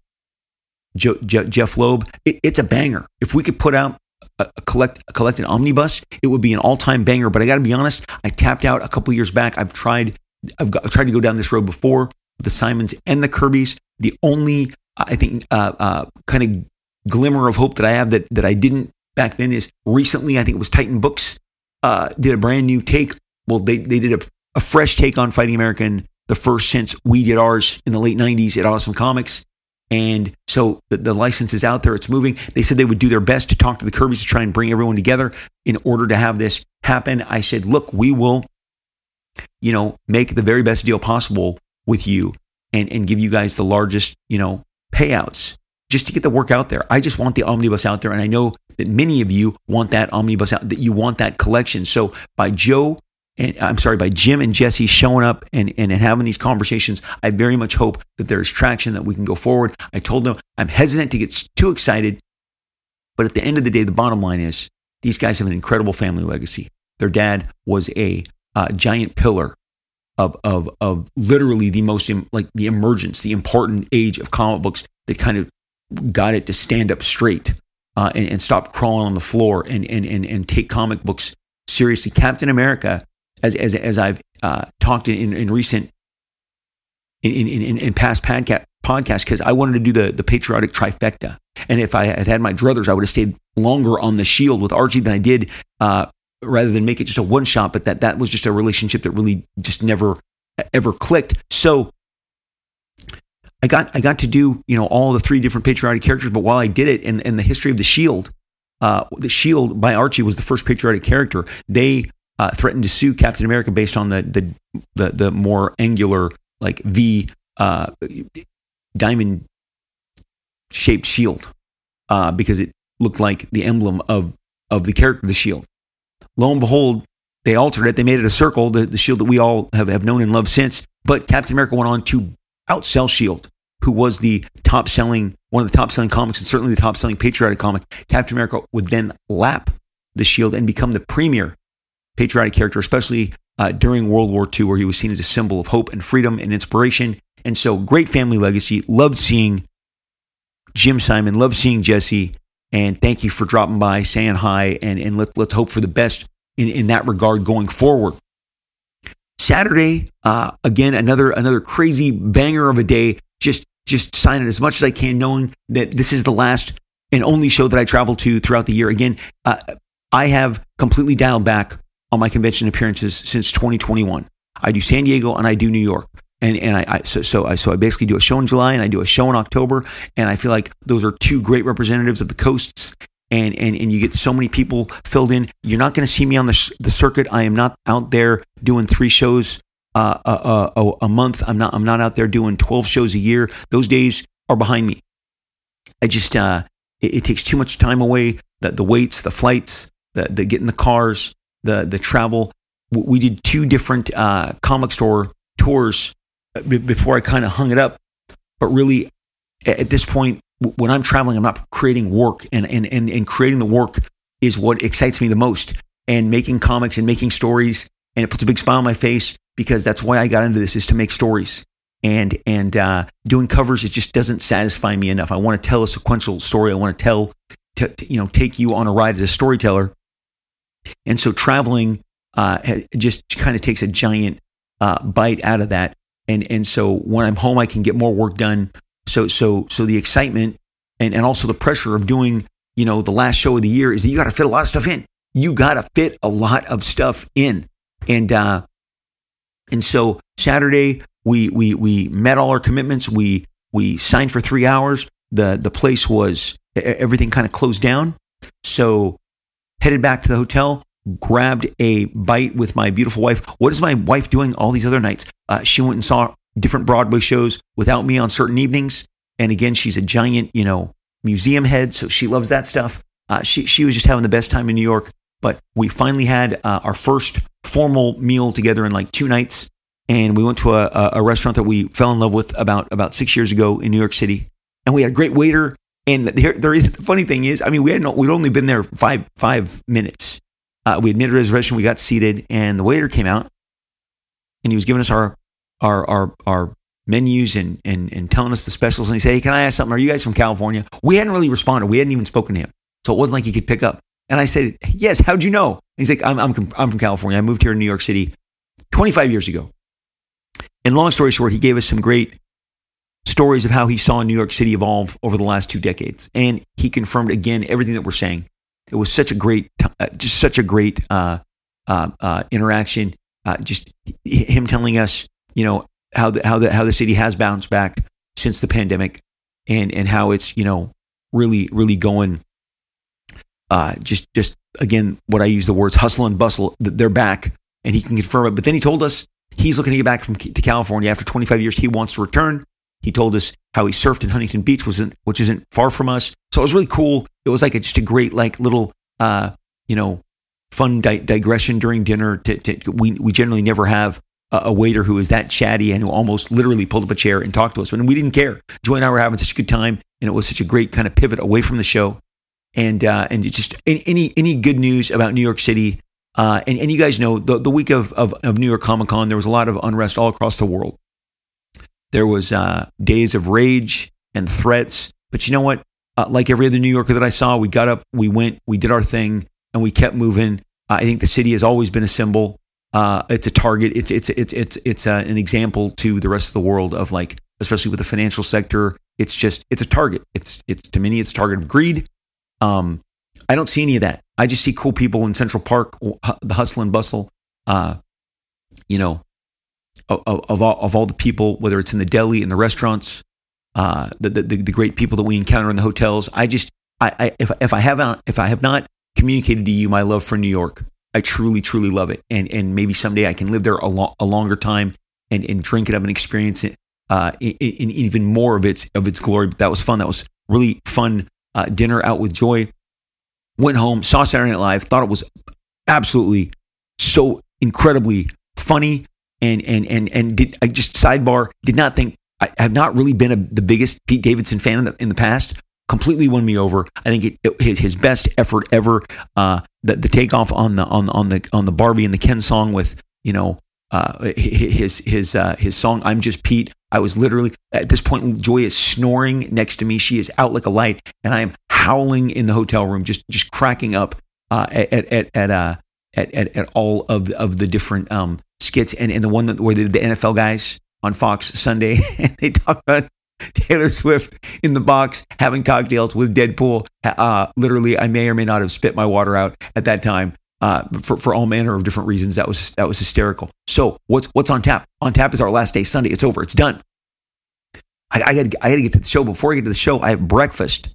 jo- Je- Jeph Loeb. It, it's a banger. If we could put out a, a collect a collected omnibus, it would be an all time banger. But I got to be honest, I tapped out a couple years back. I've tried, I've, got, I've, tried to go down this road before the Simons and the Kirbys. The only I think uh, uh, kind of glimmer of hope that I have that that I didn't back then is recently. I think it was Titan Books uh, did a brand new take. Well, they they did a, a fresh take on Fighting American, the first since we did ours in the late '90s at Awesome Comics. And so the, the, license is out there, it's moving. They said they would do their best to talk to the Kirbys to try and bring everyone together in order to have this happen. I said, look, we will, you know, make the very best deal possible with you and, and give you guys the largest, you know, payouts just to get the work out there. I just want the omnibus out there. And I know that many of you want that omnibus out, that you want that collection. So by Joe and I'm sorry, by Jim and Jesse showing up and, and having these conversations, I very much hope that there's traction that we can go forward. I told them I'm hesitant to get too excited, but at the end of the day, the bottom line is these guys have an incredible family legacy. Their dad was a uh, giant pillar of, of, of literally the most, like the emergence, the important age of comic books that kind of got it to stand up straight uh, and, and stop crawling on the floor and, and, and, and take comic books seriously. Captain America as as as I've uh, talked in, in recent in in, in past podcast podcasts because I wanted to do the the patriotic trifecta, and if I had had my druthers, I would have stayed longer on the Shield with Archie than I did, uh, rather than make it just a one shot. But that that was just a relationship that really just never ever clicked. So. I got I got to do you know all the three different patriotic characters, but while I did it, in, and the history of the Shield, uh, the Shield by Archie was the first patriotic character. They uh, threatened to sue Captain America based on the the the, the more angular like V uh, diamond shaped shield uh, because it looked like the emblem of of the character the shield. Lo and behold, they altered it. They made it a circle, the, the shield that we all have, have known and loved since. But Captain America went on to outsell Shield, who was the top selling, one of the top selling comics and certainly the top selling patriotic comic. Captain America would then lap the Shield and become the premier patriotic character, especially uh, during World War II, where he was seen as a symbol of hope and freedom and inspiration. And so, great family legacy. Loved seeing Jim Simon, loved seeing Jesse. And thank you for dropping by, saying hi, and, and let, let's hope for the best in, in that regard going forward. Saturday, uh, again, another another crazy banger of a day. Just just signing as much as I can, knowing that this is the last and only show that I travel to throughout the year. Again, uh, I have completely dialed back on my convention appearances since 2021. I do San Diego and I do New York. And, and I, I so, so I so I basically do a show in July and I do a show in October and I feel like those are two great representatives of the coasts and and and you get so many people filled in. You're not going to see me on the sh- the circuit. I am not out there doing three shows uh, a, uh, a, uh, a, month. I'm not I'm not out there doing 12 shows a year. Those days are behind me. I just uh, it, it takes too much time away. The the waits, the flights, the the getting the cars, the the travel. We did two different uh, comic store tours uh, before I kind of hung it up. But really, at this point, when I'm traveling, I'm not creating work, and and and, and creating the work is what excites me the most. And making comics and making stories, and it puts a big smile on my face because that's why I got into this is to make stories. And and uh, doing covers, it just doesn't satisfy me enough. I want to tell a sequential story. I want to tell, to, to, you know, take you on a ride as a storyteller. And so traveling uh, just kind of takes a giant uh, bite out of that. And and so when I'm home, I can get more work done. So so so the excitement and and also the pressure of doing you know the last show of the year is that you got to fit a lot of stuff in. You got to fit a lot of stuff in. And uh, and so Saturday we we we met all our commitments. We we signed for three hours. The the place was everything kind of closed down. So headed back to the hotel, grabbed a bite with my beautiful wife. What is my wife doing all these other nights? Uh, she went and saw different Broadway shows without me on certain evenings. And again, she's a giant, you know, museum head, so she loves that stuff. Uh, she she was just having the best time in New York. But we finally had uh, our first formal meal together in like two nights, and we went to a, a restaurant that we fell in love with about about six years ago in New York City, and we had a great waiter. And there, there is the funny thing is, I mean, we had no, we'd only been there five five minutes. Uh, we had made a reservation, we got seated, and the waiter came out, and he was giving us our our our our menus and, and, and telling us the specials. And he said, Hey, can I ask something? Are you guys from California? We hadn't really responded. We hadn't even spoken to him. So it wasn't like he could pick up. And I said, Yes, how'd you know? He's like, I'm, I'm, I'm from California. I moved here in New York City 25 years ago. And long story short, he gave us some great stories of how he saw New York City evolve over the last two decades. And he confirmed again everything that we're saying. It was such a great, uh, just such a great uh, uh, uh interaction. Uh, just him telling us, you know, how the, how the, how the city has bounced back since the pandemic and, and how it's, you know, really, really going, uh, just, just again, what I use the words hustle and bustle, they're back and he can confirm it. But then he told us he's looking to get back from to California after 25 years. He wants to return. He told us how he surfed in Huntington Beach, wasn't, which isn't far from us. So it was really cool. It was like a, just a great, like little, uh, you know, fun di- digression during dinner. To, to, we, we generally never have a waiter who is that chatty and who almost literally pulled up a chair and talked to us. And we didn't care. Joy and I were having such a good time, and it was such a great kind of pivot away from the show. And uh, and just any any good news about New York City. Uh, and, and you guys know the, the week of, of, of New York Comic Con, there was a lot of unrest all across the world. There was uh, days of rage and threats. But you know what? Uh, like every other New Yorker that I saw, we got up, we went, we did our thing, and we kept moving. I think the city has always been a symbol uh, it's a target. It's it's it's it's it's uh, an example to the rest of the world of like, especially with the financial sector. It's just it's a target. It's it's to many it's a target of greed. Um, I don't see any of that. I just see cool people in Central Park, the hustle and bustle. Uh, you know, of, of all of all the people, whether it's in the deli, in the restaurants, uh, the, the the great people that we encounter in the hotels. I just I, I if if I haven't if I have not communicated to you my love for New York, I truly, truly love it. And and maybe someday I can live there a, lo- a longer time and, and drink it up and experience it uh, in, in, even more of its of its glory. But that was fun. That was really fun uh, dinner out with Joy. Went home, saw Saturday Night Live, thought it was absolutely so incredibly funny. And and and and did I just sidebar? Did not think I have not really been a, the biggest Pete Davidson fan in the, in the past completely won me over. I think it, it, his his best effort ever. Uh, the the takeoff on the on on the on the Barbie and the Ken song with you know uh, his his uh, his song "I'm Just Pete." I was literally at this point. Joy is snoring next to me. She is out like a light, and I am howling in the hotel room, just just cracking up uh, at at at uh, at, at, at all of the, of the different um, skits, and and the one that where the, the NFL guys on Fox Sunday, <laughs> they talk about <laughs> Taylor Swift in the box having cocktails with Deadpool. Uh, literally, I may or may not have spit my water out at that time uh, for, for all manner of different reasons. That was that was hysterical. So what's what's on tap? On tap is our last day Sunday. It's over. It's done. I, I got I got to get to the show. Before I get to the show, I have breakfast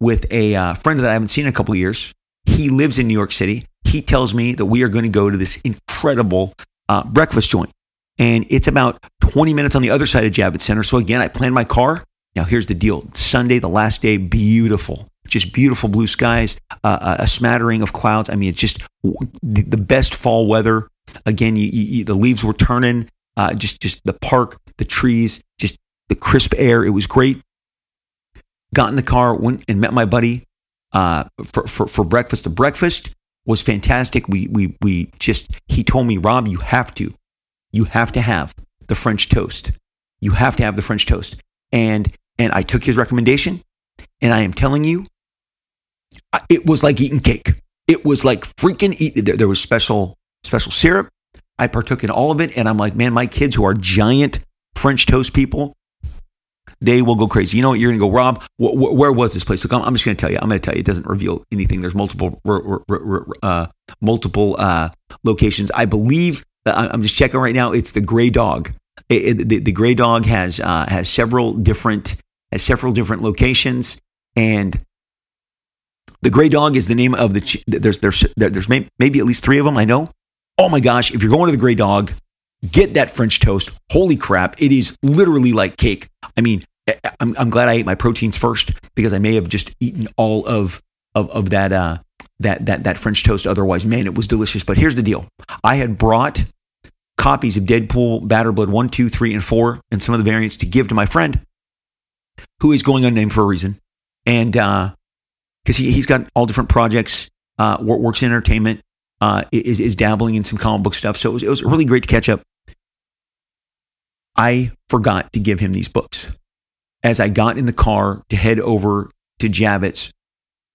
with a uh, friend that I haven't seen in a couple years. He lives in New York City. He tells me that we are going to go to this incredible uh, breakfast joint and it's about 20 minutes on the other side of Javits Center. So again, I planned my car. Now here's the deal: Sunday, the last day, beautiful, just beautiful blue skies, uh, a smattering of clouds. I mean, it's just the best fall weather. Again, you, you, the leaves were turning. Uh, just just the park, the trees, just the crisp air. It was great. Got in the car, went and met my buddy uh, for, for for breakfast. The breakfast was fantastic. We we we just he told me, Rob, you have to you have to have the French toast. You have to have the French toast. And and I took his recommendation, and I am telling you, it was like eating cake. It was like freaking eating. There, there was special special syrup. I partook in all of it, and I'm like, man, my kids who are giant French toast people, they will go crazy. You know what? You're going to go, Rob, wh- wh- where was this place? Look, I'm, I'm just going to tell you. I'm going to tell you. It doesn't reveal anything. There's multiple r- r- r- uh, multiple uh, locations. I believe I'm just checking right now. It's the Gray Dog. It, it, the, the, Gray Dog has uh, has several different has several different locations, and the Gray Dog is the name of the. There's there's there's maybe at least three of them. I know. Oh my gosh! If you're going to the Gray Dog, get that French toast. Holy crap! It is literally like cake. I mean, I'm, I'm glad I ate my proteins first because I may have just eaten all of of, of that uh, that that that French toast. Otherwise, man, it was delicious. But here's the deal: I had brought copies of Deadpool, Badder Blood one, two, three, and four, and some of the variants to give to my friend, who is going unnamed for a reason, and because uh, he he's got all different projects, uh, works in entertainment, uh, is is dabbling in some comic book stuff. So it was, it was really great to catch up. I forgot to give him these books. As I got in the car to head over to Javits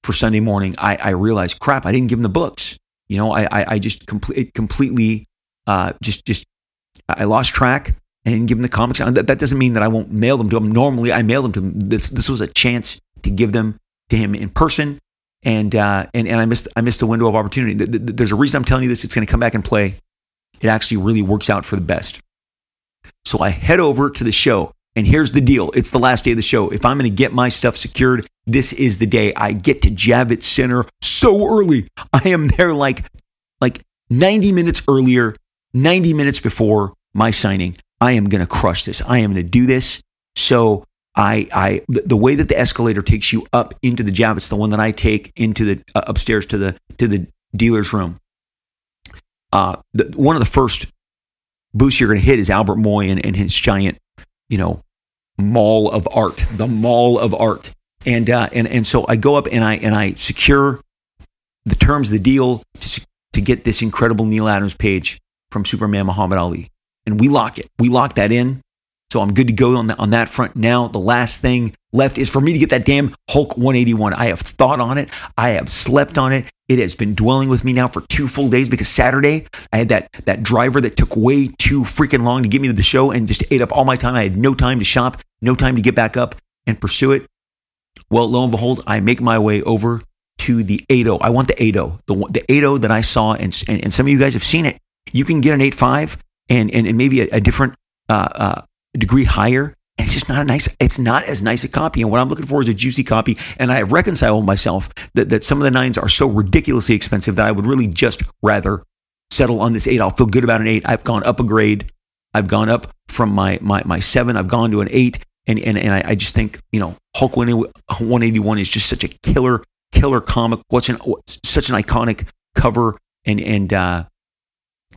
for Sunday morning, I, I realized, crap, I didn't give him the books. You know, I, I, I just complete, completely, uh, just, just, I lost track and give him the comics. That, that doesn't mean that I won't mail them to him. Normally, I mail them to him. This, this was a chance to give them to him in person. And, uh, and, and I missed, I missed a window of opportunity. There's a reason I'm telling you this. It's going to come back and play. It actually really works out for the best. So I head over to the show. And here's the deal it's the last day of the show. If I'm going to get my stuff secured, this is the day I get to Javits Center so early. I am there like, like 90 minutes earlier, 90 minutes before my signing. I am going to crush this. I am going to do this. So I, I, the way that the escalator takes you up into the Javits, the one that I take into the uh, upstairs to the to the dealer's room. Uh, the, one of the first boost you're going to hit is Albert Moy and, and, his giant, you know, mall of art, the mall of art. And, uh, and, and so I go up and I, and I secure the terms of the deal to, to get this incredible Neal Adams page from Superman Muhammad Ali. And we lock it. We lock that in. So I'm good to go on, the, on that front. Now, the last thing left is for me to get that damn Hulk 181. I have thought on it. I have slept on it. It has been dwelling with me now for two full days because Saturday I had that that driver that took way too freaking long to get me to the show and just ate up all my time. I had no time to shop, no time to get back up and pursue it. Well, lo and behold, I make my way over to the 80. I want the 80, the the 80 that I saw, and, and, and some of you guys have seen it. You can get an 85 and and, and maybe a, a different uh, uh, degree higher. And it's just not a nice, it's not as nice a copy. And what I'm looking for is a juicy copy. And I have reconciled myself that, that some of the nines are so ridiculously expensive that I would really just rather settle on this eight. I'll feel good about an eight. I've gone up a grade. I've gone up from my, my, my seven. I've gone to an eight. And, and, and I, I just think, you know, Hulk 181 is just such a killer, killer comic. What's an, such an iconic cover. And, and, uh,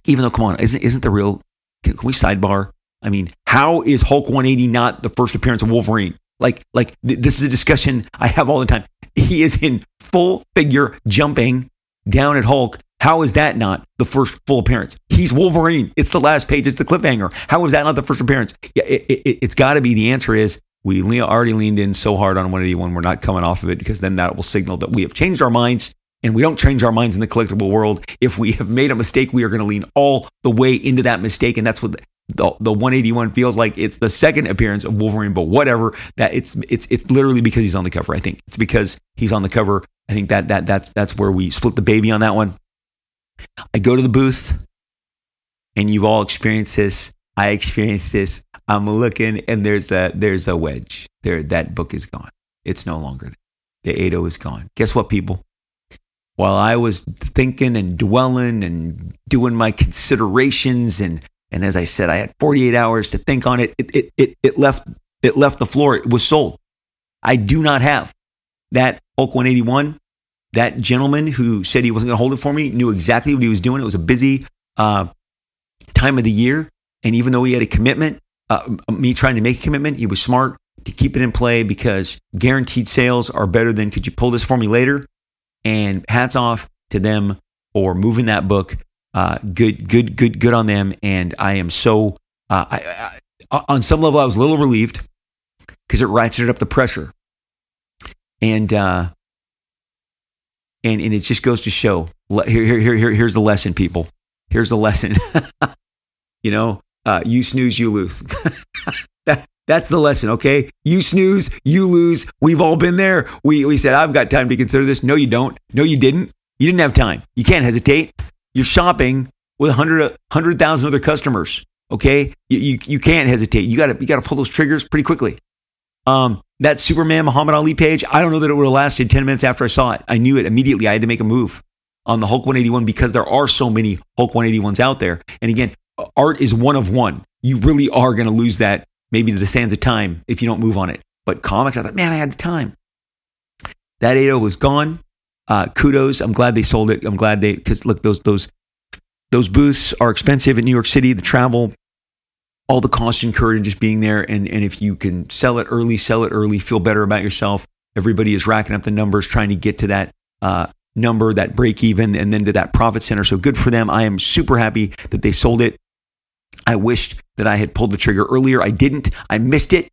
even though, come on, isn't, isn't the real, can, can we sidebar? I mean, how is Hulk 180 not the first appearance of Wolverine? Like, like th- this is a discussion I have all the time. He is in full figure jumping down at Hulk. How is that not the first full appearance? He's Wolverine. It's the last page. It's the cliffhanger. How is that not the first appearance? Yeah, it, it, it's got to be. The answer is we already leaned in so hard on 181. We're not coming off of it because then that will signal that we have changed our minds and we don't change our minds in the collectible world. If we have made a mistake, we are going to lean all the way into that mistake. And that's what the, the 181 feels like it's the second appearance of Wolverine, but whatever. That it's it's it's literally because he's on the cover. I think it's because he's on the cover. I think that that that's that's where we split the baby on that one. I go to the booth, and you've all experienced this. I experienced this. I'm looking, and there's a there's a wedge. There, that book is gone. It's no longer there. The 80 is gone. Guess what, people? While I was thinking and dwelling and doing my considerations and and as I said, I had 48 hours to think on it. It, it, it, it left, it left the floor. It was sold. I do not have that Hulk 181. That gentleman who said he wasn't going to hold it for me knew exactly what he was doing. It was a busy uh, time of the year. And even though he had a commitment, uh, me trying to make a commitment, he was smart to keep it in play because guaranteed sales are better than could you pull this for me later? And hats off to them for moving that book uh, good, good, good, good on them. And I am so, uh, I, I, on some level, I was a little relieved because it ratcheted up the pressure. And, uh, and, and it just goes to show here, here, here, here here's the lesson, people. Here's the lesson. <laughs> you know, uh, you snooze, you lose. <laughs> that, that's the lesson, okay? You snooze, you lose. We've all been there. We, we said, I've got time to consider this. No, you don't. No, you didn't. You didn't have time. You can't hesitate. You're shopping with 100 100,000 other customers. Okay, you, you, you can't hesitate. You got to you got to pull those triggers pretty quickly. Um, that Superman Muhammad Ali page, I don't know that it would have lasted 10 minutes after I saw it. I knew it immediately. I had to make a move on the Hulk 181 because there are so many Hulk 181s out there. And again, art is one of one. You really are going to lose that maybe to the sands of time if you don't move on it. But comics, I thought, man, I had the time. That 80 was gone. Uh, kudos. I'm glad they sold it. I'm glad they because look those those those booths are expensive in New York City. The travel, all the costs incurred in just being there, and and if you can sell it early, sell it early. Feel better about yourself. Everybody is racking up the numbers, trying to get to that uh, number, that break even, and then to that profit center. So good for them. I am super happy that they sold it. I wished that I had pulled the trigger earlier. I didn't. I missed it.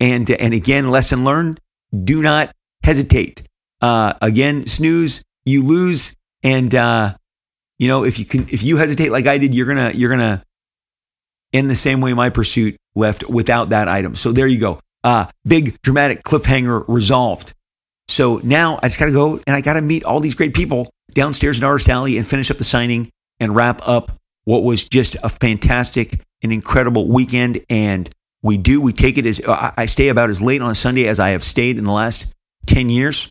And and again, lesson learned: do not hesitate. Uh, again, snooze, you lose. And uh, you know, if you can, if you hesitate like I did, you're gonna you're gonna end the same way my pursuit left without that item. So there you go. Uh, big dramatic cliffhanger resolved. So now I just got to go and I got to meet all these great people downstairs in Artist Alley and finish up the signing and wrap up what was just a fantastic and incredible weekend. And we do, we take it as I stay about as late on a Sunday as I have stayed in the last 10 years.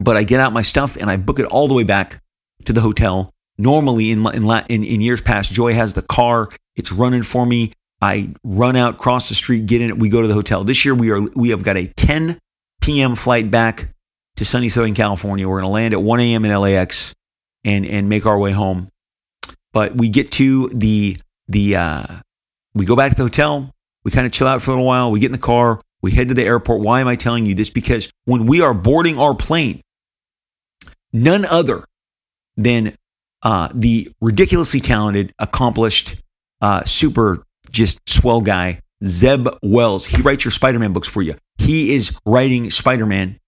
But I get out my stuff and I book it all the way back to the hotel. Normally, in, in, in, years past, Joy has the car, it's running for me. I run out, cross the street, get in it. We go to the hotel. This year, we are we have got a 10 p.m. flight back to sunny Southern California. We're going to land at 1 a.m. in LAX and and make our way home. But we get to the the uh, we go back to the hotel. We kind of chill out for a little while. We get in the car. We head to the airport. Why am I telling you this? Because when we are boarding our plane, none other than uh, the ridiculously talented, accomplished, uh, super just swell guy, Zeb Wells. He writes your Spider-Man books for you. He is writing Spider-Man,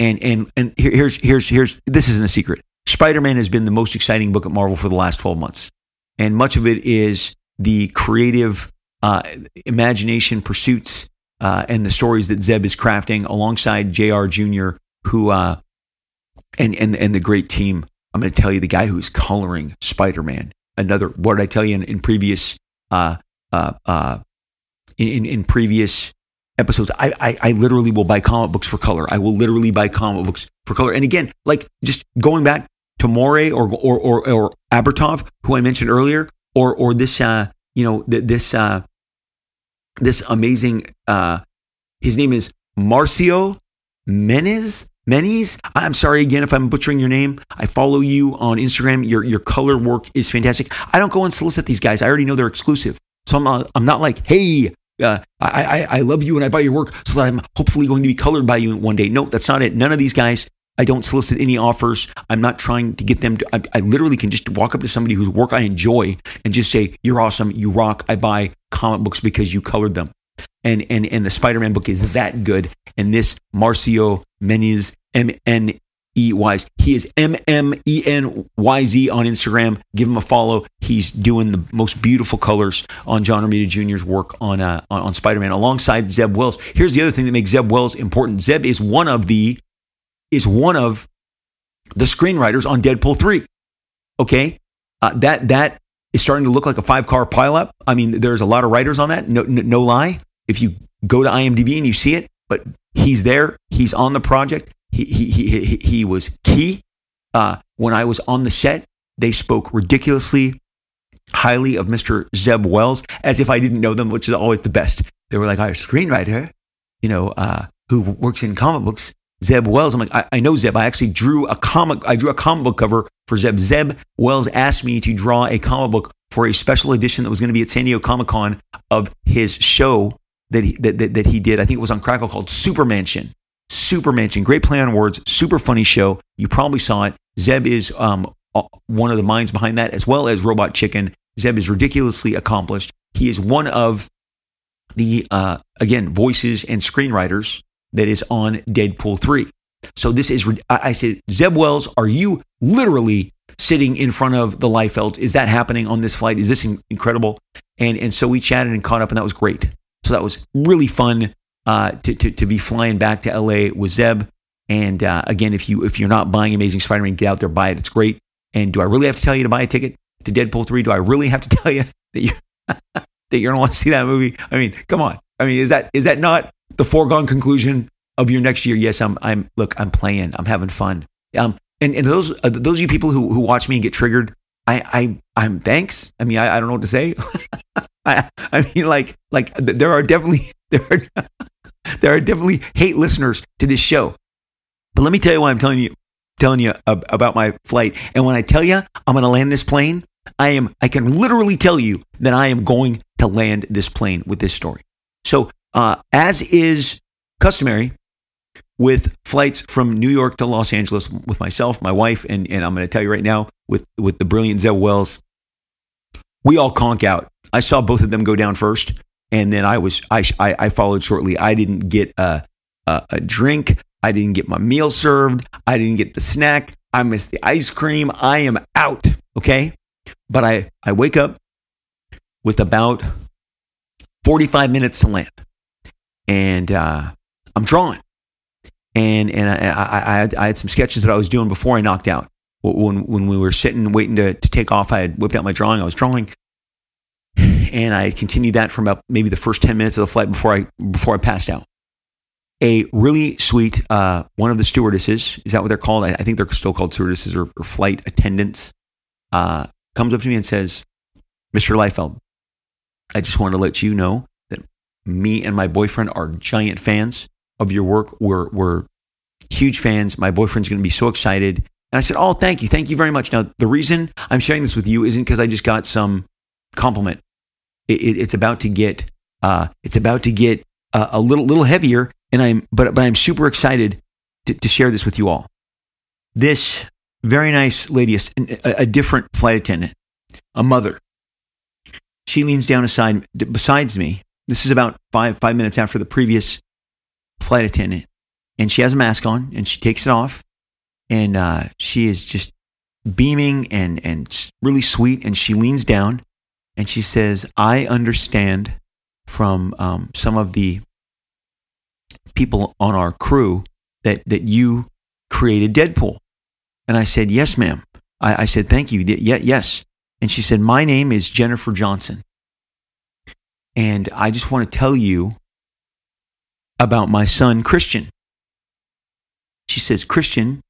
and and and here's here's here's this isn't a secret. Spider-Man has been the most exciting book at Marvel for the last 12 months, and much of it is the creative uh, imagination pursuits uh, and the stories that Zeb is crafting alongside Jr. Jr., who uh, and and and the great team. I'm going to tell you the guy who's coloring Spider-Man. Another what did I tell you in, in previous uh, uh, uh, in, in previous episodes. I, I, I literally will buy comic books for color. I will literally buy comic books for color. And again, like just going back to Morey or or or, or Aburtov, who I mentioned earlier, or or this uh, you know th- this uh, this amazing uh, his name is Marcio Menyz. Menyz. I'm sorry again if I'm butchering your name. I follow you on Instagram. Your your color work is fantastic. I don't go and solicit these guys. I already know they're exclusive. So I'm not, I'm not like, hey, uh, I, I, I love you and I buy your work so that I'm hopefully going to be colored by you one day. No, that's not it. None of these guys, I don't solicit any offers. I'm not trying to get them to, I, I literally can just walk up to somebody whose work I enjoy and just say, you're awesome. You rock. I buy comic books because you colored them. And, and, and the Spider-Man book is that good. And this Marcio Menyz, M N E Y's. He is M M E N Y Z on Instagram. Give him a follow. He's doing the most beautiful colors on John Romita Jr.'s work on uh, on, on Spider Man alongside Zeb Wells. Here's the other thing that makes Zeb Wells important. Zeb is one of the is one of the screenwriters on Deadpool three. Okay, uh, that that is starting to look like a five car pileup. I mean, there's a lot of writers on that. No, no, no lie. If you go to IMDb and you see it, but he's there. He's on the project. He, he, he, he was key. Uh, when I was on the set, they spoke ridiculously highly of Mr. Zeb Wells as if I didn't know them, which is always the best. They were like, our screenwriter, you know, uh, who works in comic books, Zeb Wells. I'm like, I, I, know Zeb. I actually drew a comic. I drew a comic book cover for Zeb. Zeb Wells asked me to draw a comic book for a special edition that was going to be at San Diego Comic Con of his show that he, that, that, that he did. I think it was on Crackle called Super Mansion. Super Mansion, great play on words, super funny show. You probably saw it. Zeb is um, one of the minds behind that, as well as Robot Chicken. Zeb is ridiculously accomplished. He is one of the, uh, again, voices and screenwriters that is on Deadpool 3. So this is, I said, Zeb Wells, are you literally sitting in front of the Liefeld? Is that happening on this flight? Is this incredible? And, and so we chatted and caught up, and that was great. So that was really fun uh, to, to, to be flying back to LA with Zeb. And uh, again, if you if you're not buying Amazing Spider-Man, get out there, buy it. It's great. And do I really have to tell you to buy a ticket to Deadpool three? Do I really have to tell you <laughs> that you <laughs> that you're gonna want to see that movie? I mean, come on. I mean, is that is that not the foregone conclusion of your next year? Yes, I'm. I'm. Look, I'm playing. I'm having fun. Um, and and those uh, those of you people who who watch me and get triggered, I I I'm thanks. I mean, I, I don't know what to say. <laughs> I I mean, like like there are definitely <laughs> there are <laughs> there are definitely hate listeners to this show. But let me tell you why I'm telling you telling you about my flight. And when I tell you I'm going to land this plane, I am I can literally tell you that I am going to land this plane with this story. So, uh, as is customary with flights from New York to Los Angeles with myself, my wife, and, and I'm going to tell you right now with, with the brilliant Zeb Wells, we all conk out. I saw both of them go down first, and then I was I, I, followed shortly. I didn't get a, a, a drink. I didn't get my meal served. I didn't get the snack. I missed the ice cream. I am out. Okay. But I, I wake up with about 45 minutes to land. And uh, I'm drawing. And, and I, I, I, had, some sketches that I was doing before I knocked out. When, when we were sitting waiting to, to take off, I had whipped out my drawing. I was drawing. And I continued that for about maybe the first 10 minutes of the flight before I, before I passed out a really sweet uh, one of the stewardesses is that what they're called i, I think they're still called stewardesses or, or flight attendants uh, comes up to me and says mr Liefeld i just wanted to let you know me and my boyfriend are giant fans of your work we're, we're huge fans my boyfriend's going to be so excited and i said oh thank you thank you very much now the reason i'm sharing this with you isn't because i just got some compliment it, it, it's about to get uh, it's about to get uh, a little little heavier and I'm but but I'm super excited to, to share this with you all. This very nice lady, a, a different flight attendant, a mother. She leans down aside besides me. This is about five five minutes after the previous flight attendant, and she has a mask on, and she takes it off, and uh, she is just beaming and and really sweet, and she leans down, and she says, "I understand from um, some of the people on our crew that, that you created Deadpool. And I said, Yes, ma'am. I, I said, Thank you. Yeah, yes. And she said, My name is Jennifer Johnson. And I just want to tell you about my son, Christian. She says, Christian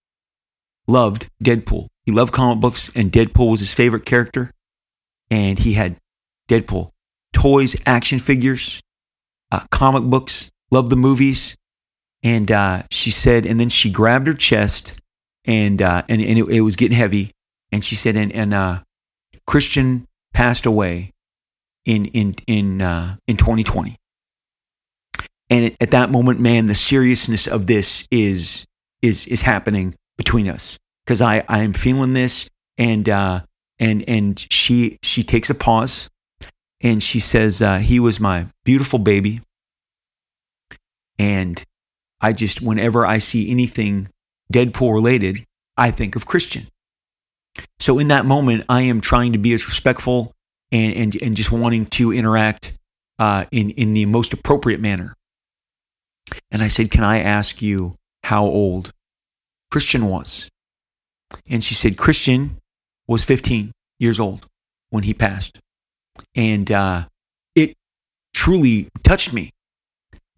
loved Deadpool. He loved comic books, and Deadpool was his favorite character. And he had Deadpool toys, action figures, uh, comic books, loved the movies. And uh, she said, and then she grabbed her chest and, uh, and, and it, it, was getting heavy. And she said, and, and uh, Christian passed away in, in, in, uh, in 2020. And at that moment, man, the seriousness of this is, is, is happening between us because I, I am feeling this and, uh, and, and she, she takes a pause and she says, uh, he was my beautiful baby. And I just, whenever I see anything Deadpool related, I think of Christian. So in that moment, I am trying to be as respectful and, and, and just wanting to interact uh, in, in the most appropriate manner. And I said, Can I ask you how old Christian was? And she said, Christian was 15 years old when he passed. And uh, it truly touched me.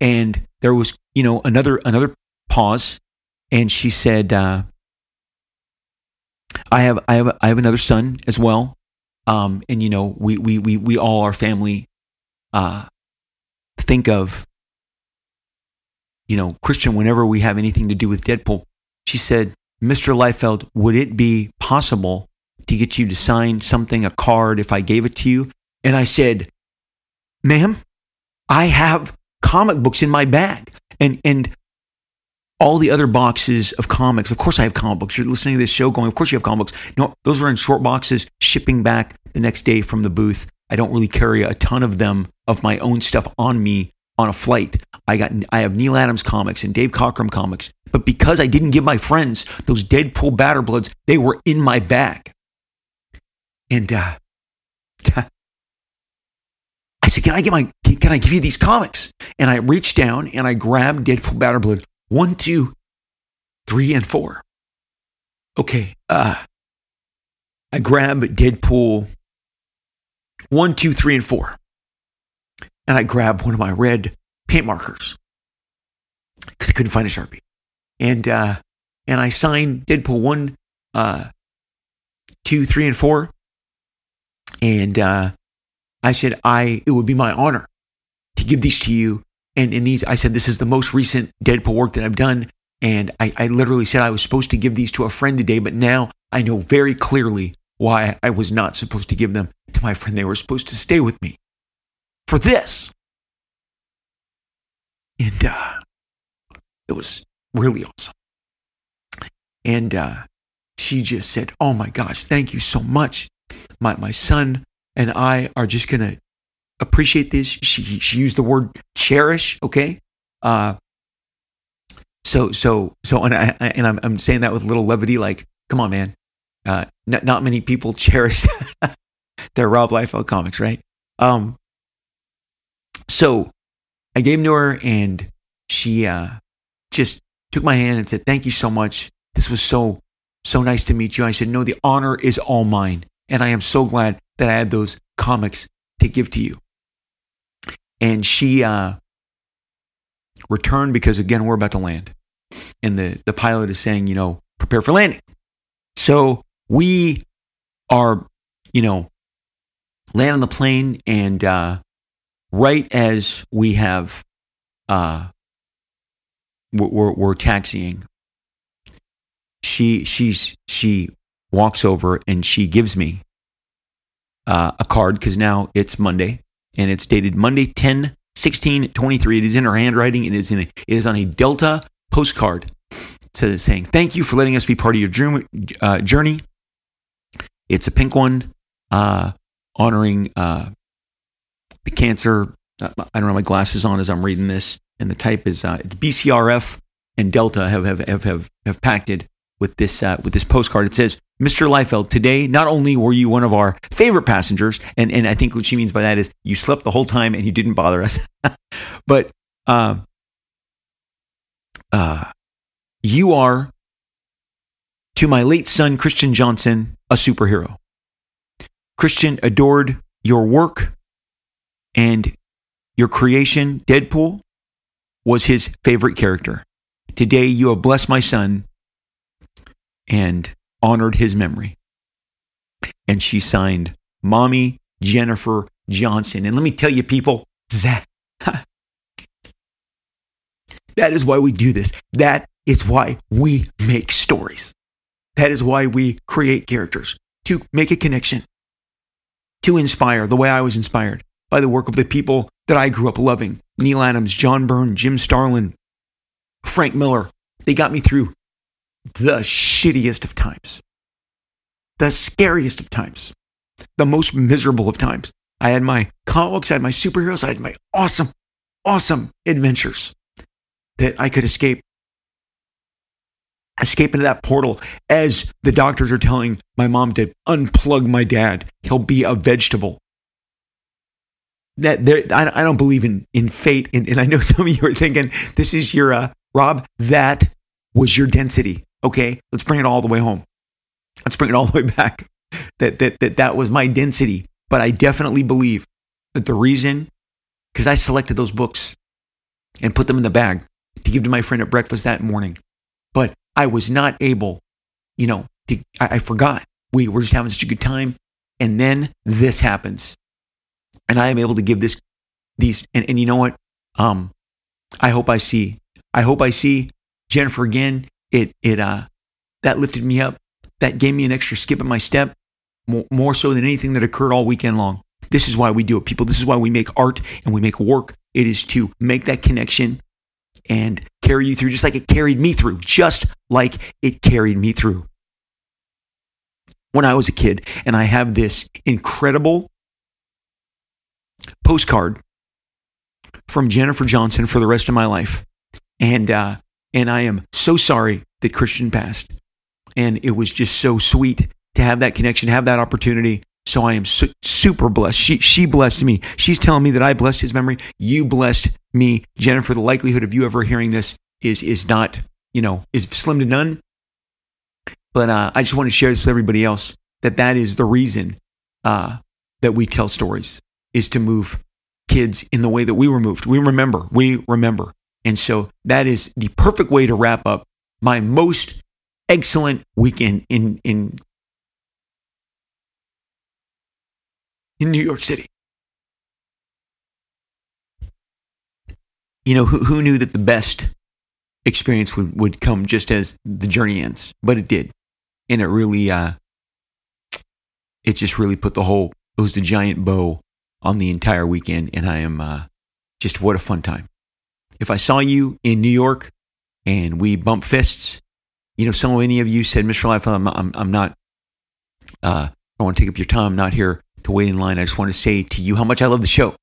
And there was, you know, another another pause, and she said, uh, "I have I have I have another son as well, um, and you know, we we we we all our family uh, think of." You know, Christian, whenever we have anything to do with Deadpool, she said, Mr. Liefeld, would it be possible to get you to sign something, a card, if I gave it to you? And I said, ma'am, I have comic books in my bag. And, and all the other boxes of comics. Of course, I have comic books. You're listening to this show going, of course, you have comic books. No, those are in short boxes, shipping back the next day from the booth. I don't really carry a ton of them of my own stuff on me on a flight. I got I have Neal Adams comics and Dave Cockrum comics, but because I didn't give my friends those Deadpool Badder Bloods, they were in my bag. And uh, <laughs> I said, "Can I get my? Can I give you these comics?" And I reached down and I grabbed Deadpool Badder Blood one, two, three, and four. Okay, uh, I grab Deadpool. One, two, three, and four, and I grab one of my red paint markers because I couldn't find a sharpie, and uh, and I signed Deadpool one, uh, two, three, and four, and uh, I said, I, it would be my honor to give these to you And in these, I said, this is the most recent Deadpool work that I've done. And I, I literally said I was supposed to give these to a friend today, but now I know very clearly why I was not supposed to give them to my friend. They were supposed to stay with me for this. And uh, it was really awesome. And uh, she just said, Oh my gosh, thank you so much. My, my son and I are just going to appreciate this. She, she used the word cherish, okay? Uh, so, so, so, and, I, and I'm, I'm saying that with a little levity, like, come on, man. Uh, not, not many people <laughs> cherish their Rob Liefeld comics, right? Um, so I gave them to her and she, uh, just took my hand and said, thank you so much. This was so, so nice to meet you. I said, no, the honor is all mine. And I am so glad that I had those comics to give to you. And she, uh, returned because again, we're about to land. And the, the pilot is saying, you know, prepare for landing. So we are, you know, land on the plane and uh, right as we have uh, we're, we're taxiing she she's she walks over and she gives me uh, a card because now it's monday and it's dated monday 10 16 23 it is in her handwriting. It is in a, it is on a delta postcard. So saying thank you for letting us be part of your dream, uh, journey. It's a pink one uh, honoring uh, the cancer. I don't have my glasses on as I'm reading this, and the type is uh, it's BCRF and Delta have have have have, have pacted with this uh, with this postcard. It says, "Mr. Liefeld, today not only were you one of our favorite passengers, and and I think what she means by that is you slept the whole time and you didn't bother us, <laughs> but uh, uh, you are to my late son Christian Johnson a superhero. Christian adored your work and your creation, Deadpool, was his favorite character. Today you have blessed my son and honored his memory. And she signed Mommy Jennifer Johnson. And let me tell you, people, that <laughs> that is why we do this. That is why we make stories. That is why we create characters to make a connection, to inspire the way I was inspired by the work of the people that I grew up loving Neal Adams, John Byrne, Jim Starlin, Frank Miller. They got me through the shittiest of times, the scariest of times, the most miserable of times. I had my comics, I had my superheroes, I had my awesome, awesome adventures that I could escape escape into that portal as the doctors are telling my mom to unplug my dad. He'll be a vegetable. That there, I, I don't believe in in fate, and, and I know <laughs> some of you are thinking this is your uh, Rob. That was your density. Okay, let's bring it all the way home. Let's bring it all the way back. That that that that was my density. But I definitely believe that the reason, because I selected those books and put them in the bag to give to my friend at breakfast that morning. But I was not able, you know, to, I, I forgot. We were just having such a good time. And then this happens. And I am able to give this, these, and, and you know what? Um, I hope I see, I hope I see Jennifer again. It, it, uh, that lifted me up. That gave me an extra skip in my step more, more so than anything that occurred all weekend long. This is why we do it, people. This is why we make art and we make work. It is to make that connection and carry you through just like it carried me through, just like it carried me through when I was a kid. And I have this incredible postcard from Jennifer Johnson for the rest of my life. And, uh, and I am so sorry that Christian passed. And it was just so sweet to have that connection, have that opportunity. So I am su- super blessed. She, she blessed me. She's telling me that I blessed his memory. You blessed me, Jennifer. The likelihood of you ever hearing this is, is not, you know, is slim to none. But uh, I just want to share this with everybody else that that is the reason uh, that we tell stories is to move kids in the way that we were moved. We remember, we remember. And so that is the perfect way to wrap up my most excellent weekend in, in in New York City. you know, who, who knew that the best experience would, would come just as the journey ends? But it did. And it really, uh, it just really put the whole, it was the giant bow on the entire weekend. And I am, uh, just what a fun time. If I saw you in New York and we bump fists, you know, so many of you said, Mr. Life, I'm, I'm, I'm not, uh, I don't want to take up your time. I'm not here to wait in line. I just want to say to you how much I love the show.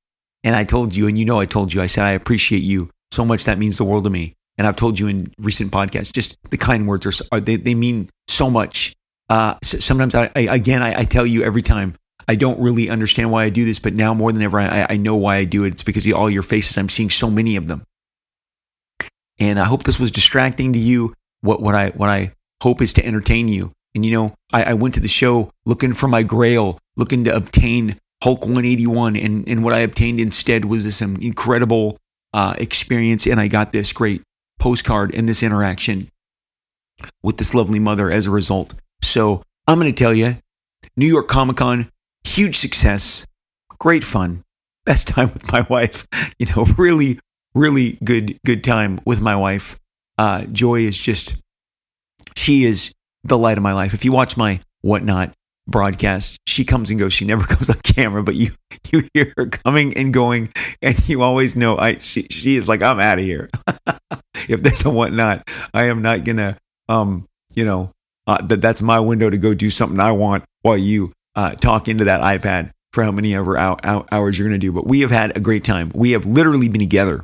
And I told you, and you know, I told you, I said, I appreciate you so much. That means the world to me. And I've told you in recent podcasts, just the kind words are, are they, they mean so much. Uh, sometimes I, I again, I, I, tell you every time I don't really understand why I do this, but now more than ever, I, I know why I do it. It's because of all your faces. I'm seeing so many of them. And I hope this was distracting to you. What, what I, what I hope is to entertain you. And you know, I, I went to the show looking for my grail, looking to obtain Hulk 181. And, and what I obtained instead was this incredible uh, experience. And I got this great postcard and this interaction with this lovely mother as a result. So I'm going to tell you, New York Comic Con, huge success, great fun, best <laughs> time with my wife. You know, really, really good, good time with my wife. Uh, Joy is just, she is the light of my life. If you watch my whatnot broadcast, she comes and goes. She never <laughs> comes on camera, but you <laughs> you hear her coming and going, and you always know I she she is like I'm out of here. <laughs> if there's a whatnot, I am not gonna um you know uh, that that's my window to go do something I want while you uh, talk into that iPad for how many ever hours you're gonna do. But we have had a great time. We have literally been together,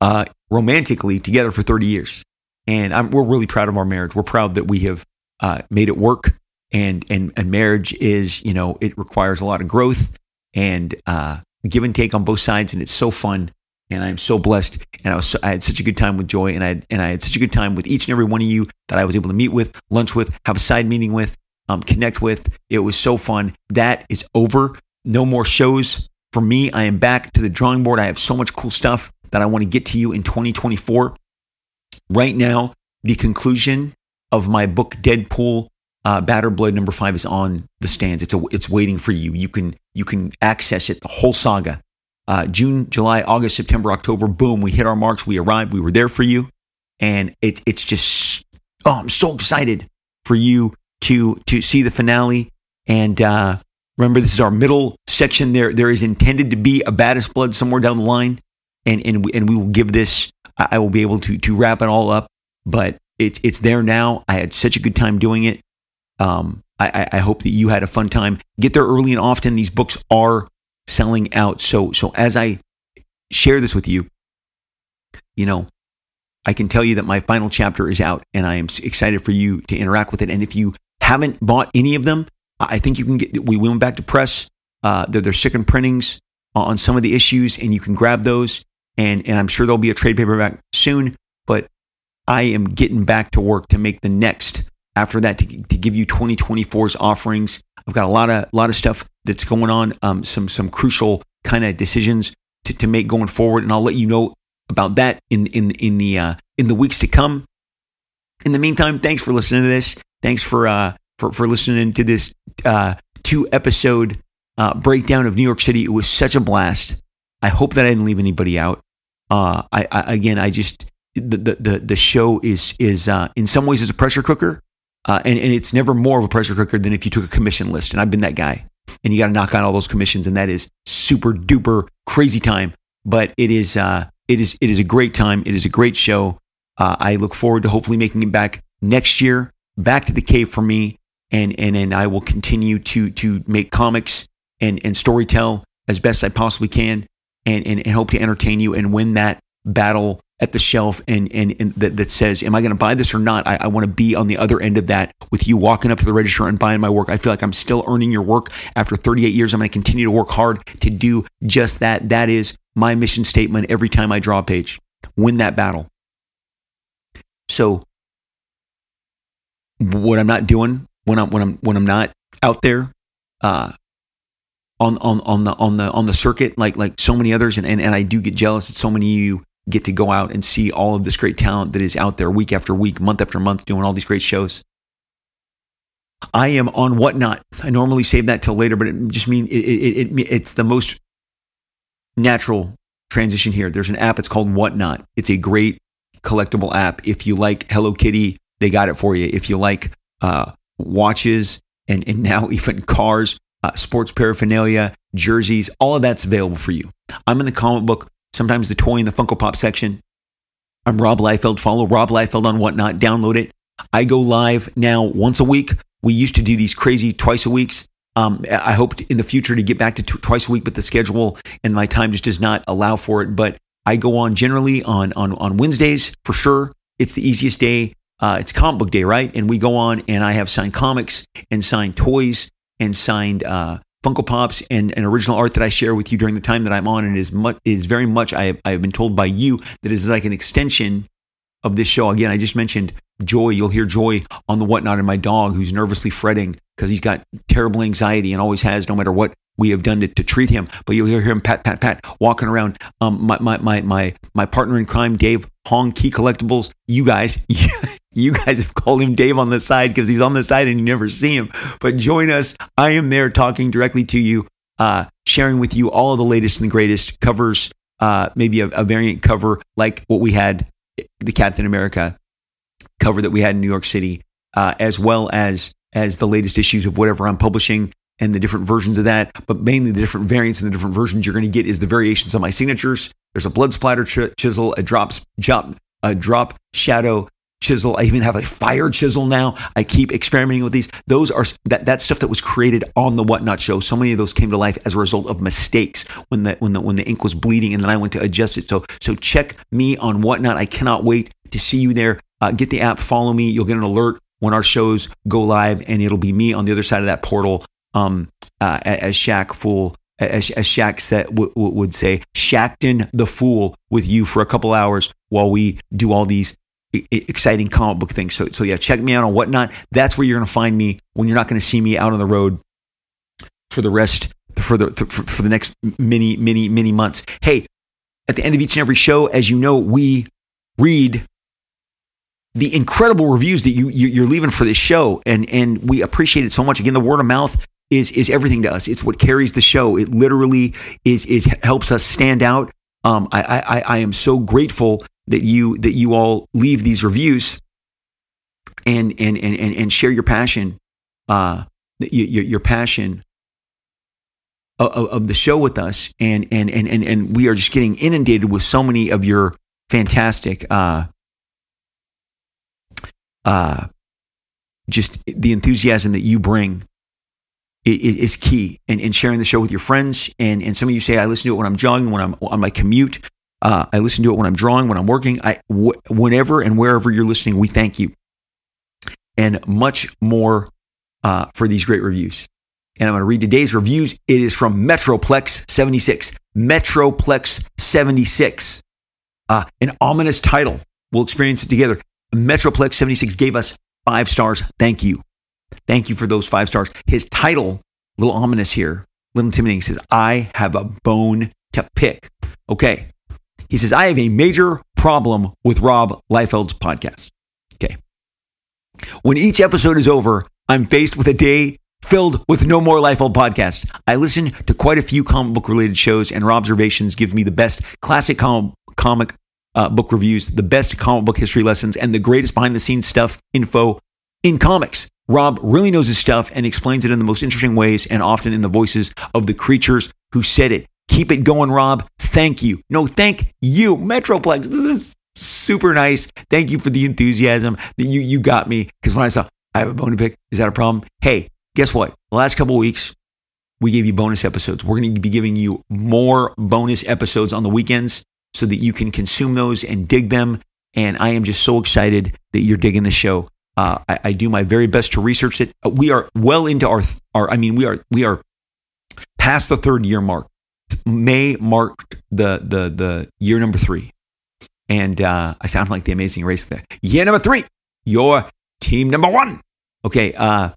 uh, romantically together for 30 years, and I'm, we're really proud of our marriage. We're proud that we have uh, made it work and and and marriage is you know it requires a lot of growth and uh, give and take on both sides, and it's so fun. And I'm so blessed, and I was so, I had such a good time with Joy, and I had, and I had such a good time with each and every one of you that I was able to meet with, lunch with, have a side meeting with, um, connect with. It was so fun. That is over. No more shows for me. I am back to the drawing board. I have so much cool stuff that I want to get to you in 2024. Right now, the conclusion of my book Deadpool uh, Badder Blood number five is on the stands. It's a, it's waiting for you. You can you can access it. The whole saga. Uh, June, July, August, September, October. Boom, we hit our marks. We arrived. We were there for you, and it's it's just oh, I'm so excited for you to to see the finale. And uh, remember, this is our middle section. There there is intended to be a baddest blood somewhere down the line, and and we, and we will give this. I will be able to to wrap it all up, but it's it's there now. I had such a good time doing it. Um, I, I hope that you had a fun time. Get there early and often. These books are selling out. So, so as I share this with you, you know, I can tell you that my final chapter is out and I am excited for you to interact with it. And if you haven't bought any of them, I think you can get, we went back to press. Uh, they're, they're second printings on some of the issues and you can grab those. And, and I'm sure there'll be a trade paperback soon, but I am getting back to work to make the next after that to, to give you 2024's offerings. I've got a lot of lot of stuff that's going on, um, some some crucial kind of decisions to, to make going forward, and I'll let you know about that in in in the uh, in the weeks to come. In the meantime, thanks for listening to this. Thanks for uh, for for listening to this uh, two episode uh, breakdown of New York City. It was such a blast. I hope that I didn't leave anybody out. Uh, I, I again, I just the the the show is is uh, in some ways is a pressure cooker uh, and, and it's never more of a pressure cooker than if you took a commission list. And I've been that guy. And you got to knock out all those commissions, and that is super duper crazy time. But it is uh, it is it is a great time. It is a great show. Uh, I look forward to hopefully making it back next year, back to the cave for me, and and and I will continue to to make comics and and storytell as best I possibly can, and and, and hope to entertain you and win that battle at the shelf and, and, and that, that says, Am I going to buy this or not? I, I want to be on the other end of that with you walking up to the register and buying my work. I feel like I'm still earning your work after 38 years. I'm going to continue to work hard to do just that. That is my mission statement every time I draw a page. Win that battle. So, what I'm not doing when I'm when I'm when I'm not out there uh, on on on the on the on the circuit like like so many others and, and and I do get jealous that so many of you get to go out and see all of this great talent that is out there week after week, month after month, doing all these great shows. I am on whatnot. I normally save that till later, but it just means it, it, it, it's the most natural transition here. There's an app. It's called Whatnot. It's a great collectible app. If you like Hello Kitty, they got it for you. If you like uh, watches and, and now <laughs> even cars, uh, sports paraphernalia, jerseys, all of that's available for you. I'm in the comic book, sometimes the toy and the Funko Pop section. I'm Rob Liefeld. Follow Rob Liefeld on Whatnot. Download it. I go live now once a week. We used to do these crazy twice a weeks. Um, I hope in the future to get back to twice a week, but the schedule and my time just does not allow for it. But I go on generally on on on Wednesdays for sure. It's the easiest day. Uh, it's comic book day, right? And we go on, and I have signed comics and signed toys and signed uh, Funko Pops and, and original art that I share with you during the time that I'm on. And is is very much I have, I have been told by you that is like an extension of this show. Again, I just mentioned Joy. You'll hear Joy on the whatnot, and my dog who's nervously fretting because he's got terrible anxiety and always has, no matter what we have done to, to treat him. But you'll hear him pat, pat, pat, walking around. Um, my, my, my, my, my partner in crime, Dave Hong Key Collectibles. You guys, <laughs> you guys have called him Dave on the side because he's on the side and you never see him. But join us. I am there talking directly to you, uh, sharing with you all of the latest and greatest covers. Uh, maybe a, a variant cover like what we had, the Captain America cover that we had in New York City, uh, as well as as the latest issues of whatever I'm publishing and the different versions of that. But mainly the different variants and the different versions you're going to get is the variations on my signatures. There's a blood splatter ch- chisel, a drop, drop, a drop shadow chisel. I even have a fire chisel now. I keep experimenting with these. Those are that that stuff that was created on the Whatnot show. So many of those came to life as a result of mistakes when the when the when the ink was bleeding, and then I went to adjust it. So so check me on Whatnot. I cannot wait to see you there. Uh, get the app, follow me. You'll get an alert when our shows go live, and it'll be me on the other side of that portal. Um, uh, as Shaq Fool, as, as Shaq said, w- w- would say, Shaqton the Fool with you for a couple hours while we do all these exciting comic book things. So, so yeah, check me out on whatnot. That's where you're going to find me when you're not going to see me out on the road for the rest for the for, for the next many many many months. Hey, at the end of each and every show, as you know, we read the incredible reviews that you, you are leaving for this show, and and we appreciate it so much. Again, the word of mouth is is everything to us. It's what carries the show. It literally is is helps us stand out. Um, I, I I am so grateful that you that you all leave these reviews and and and and, and share your passion, uh, your, your passion of, of the show with us, and and and and and we are just getting inundated with so many of your fantastic. Uh, uh, just the enthusiasm that you bring is, key and, and sharing the show with your friends. And, and some of you say, I listen to it when I'm jogging, when I'm on my commute. Uh, I listen to it when I'm drawing, when I'm working. I, wh- whenever and wherever you're listening, we thank you. And much more uh, for these great reviews. And I'm going to read today's reviews. It is from Metroplex 76. Metroplex 76. Uh, an ominous title. We'll experience it together. Metroplex 76 gave us five stars. Thank you. Thank you for those five stars. His title, little ominous here, little intimidating, says, I have a bone to pick. Okay. He says, I have a major problem with Rob Liefeld's podcast. Okay. When each episode is over, I'm faced with a day filled with no more Liefeld podcast. I listen to quite a few comic book related shows, and Rob's observations give me the best classic com- comic uh, book reviews, the best comic book history lessons, and the greatest behind the scenes stuff info in comics. Rob really knows his stuff and explains it in the most interesting ways and often in the voices of the creatures who said it. Keep it going, Rob. Thank you. No, thank you, Metroplex. This is super nice. Thank you for the enthusiasm that you you got me. Because when I saw I have a bone to pick, is that a problem? Hey, guess what? The last couple weeks, we gave you bonus episodes. We're going to be giving you more bonus episodes on the weekends so that you can consume those and dig them. And I am just so excited that you're digging the show. Uh, I, I, do my very best to research it. Uh, we are well into our, our, I mean, we are we are past the third year mark. May marked the the the year number three, and uh, I sound like the Amazing Race there. Year number three, your team number one. Okay, uh,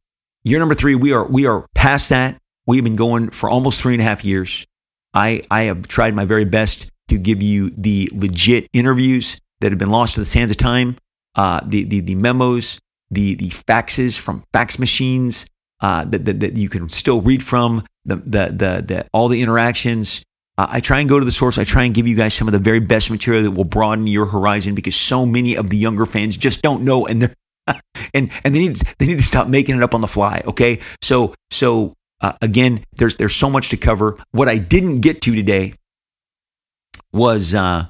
year number three, we are we are past that. We've been going for almost three and a half years. I I have tried my very best to give you the legit interviews that have been lost to the sands of time, uh, the, the, the memos, the, the faxes from fax machines uh, that, that, that you can still read from, the, the, the, the, all the interactions. Uh, I try and go to the source. I try and give you guys some of the very best material that will broaden your horizon because so many of the younger fans just don't know and they're <laughs> and and they need they need to stop making it up on the fly. Okay, so so uh, again, there's there's so much to cover. What I didn't get to today was uh,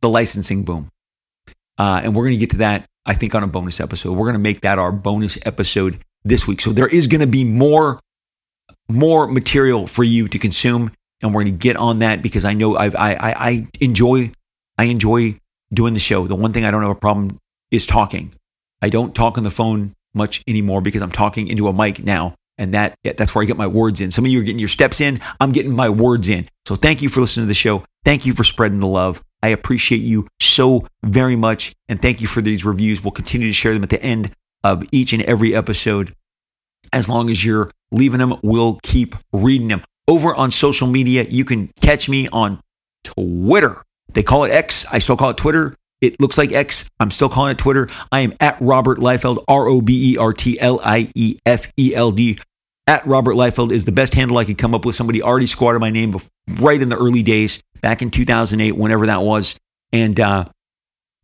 the licensing boom, uh, and we're going to get to that. I think on a bonus episode. We're going to make that our bonus episode this week. So there is going to be more more material for you to consume, and we're going to get on that because I know I I I enjoy I enjoy doing the show. The one thing I don't have a problem is talking. I don't talk on the phone much anymore because I'm talking into a mic now. And that that's where I get my words in. Some of you are getting your steps in. I'm getting my words in. So thank you for listening to the show. Thank you for spreading the love. I appreciate you so very much. And thank you for these reviews. We'll continue to share them at the end of each and every episode. As long as you're leaving them, we'll keep reading them. Over on social media, you can catch me on Twitter. They call it X. I still call it Twitter. It looks like X. I'm still calling it Twitter. I am at Robert Liefeld, R O B E R T L I E F E L D. At Robert Liefeld is the best handle I could come up with. Somebody already squatted my name right in the early days, back in 2008, whenever that was. And uh,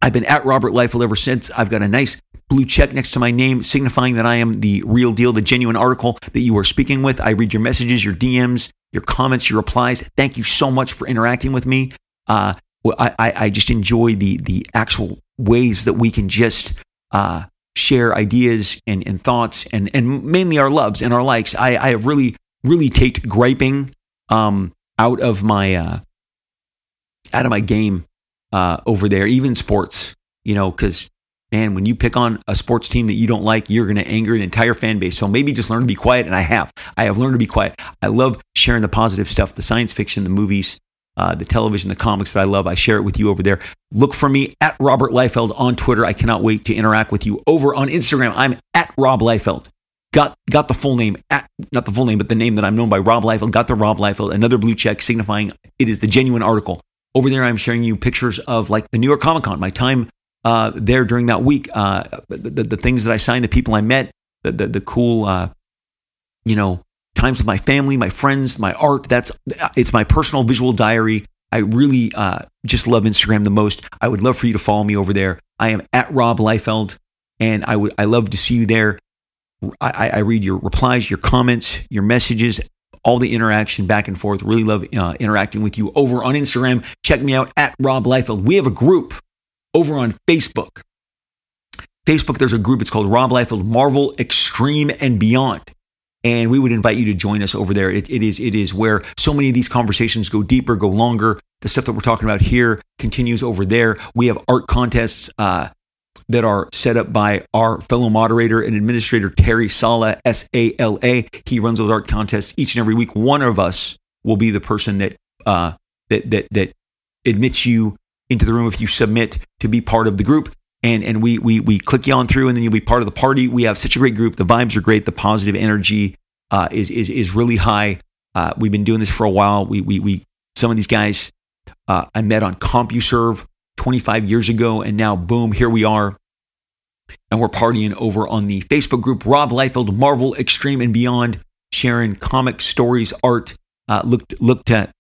I've been at Robert Liefeld ever since. I've got a nice blue check next to my name, signifying that I am the real deal, the genuine article that you are speaking with. I read your messages, your DMs, your comments, your replies. Thank you so much for interacting with me. Uh, I, I just enjoy the the actual ways that we can just uh, share ideas and, and thoughts and, and mainly our loves and our likes. I, I have really, really taked griping um, out of my uh, out of my game uh, over there, even sports, you know, because man, when you pick on a sports team that you don't like, you're going to anger an entire fan base. So maybe just learn to be quiet. And I have. I have learned to be quiet. I love sharing the positive stuff, the science fiction, the movies, uh, the television, the comics that I love. I share it with you over there. Look for me at Robert Liefeld on Twitter. I cannot wait to interact with you over on Instagram. I'm at Rob Liefeld. Got got the full name at not the full name, but the name that I'm known by Rob Liefeld. Got the Rob Liefeld. Another blue check signifying it is the genuine article. Over there, I'm sharing you pictures of like the New York Comic Con, my time uh, there during that week, uh, the, the, things that I signed, the people I met, the the, the cool, uh, you know, times with my family, my friends, my art. That's it's my personal visual diary. I really uh, just love Instagram the most. I would love for you to follow me over there. I am at Rob Liefeld, and I would I love to see you there. I, I read your replies, your comments, your messages, all the interaction back and forth. Really love uh, interacting with you over on Instagram. Check me out at Rob Liefeld. We have a group over on Facebook. Facebook, there's a group. It's called Rob Liefeld Marvel Extreme and Beyond and we would invite you to join us over there. It, it is it is where so many of these conversations go deeper, go longer. The stuff that we're talking about here continues over there. We have art contests uh, that are set up by our fellow moderator and administrator Terry Sala S A L A. He runs those art contests each and every week. One of us will be the person that uh, that that that admits you into the room if you submit to be part of the group and and we we we click you on through, and then you'll be part of the party. We have such a great group. The vibes are great. The positive energy uh, is is is really high. Uh, we've been doing this for a while. We we we some of these guys uh, I met on CompuServe 25 years ago, and now boom, here we are, and we're partying over on the Facebook group Rob Liefeld Marvel Extreme and Beyond, sharing comic stories, art. Uh, look look to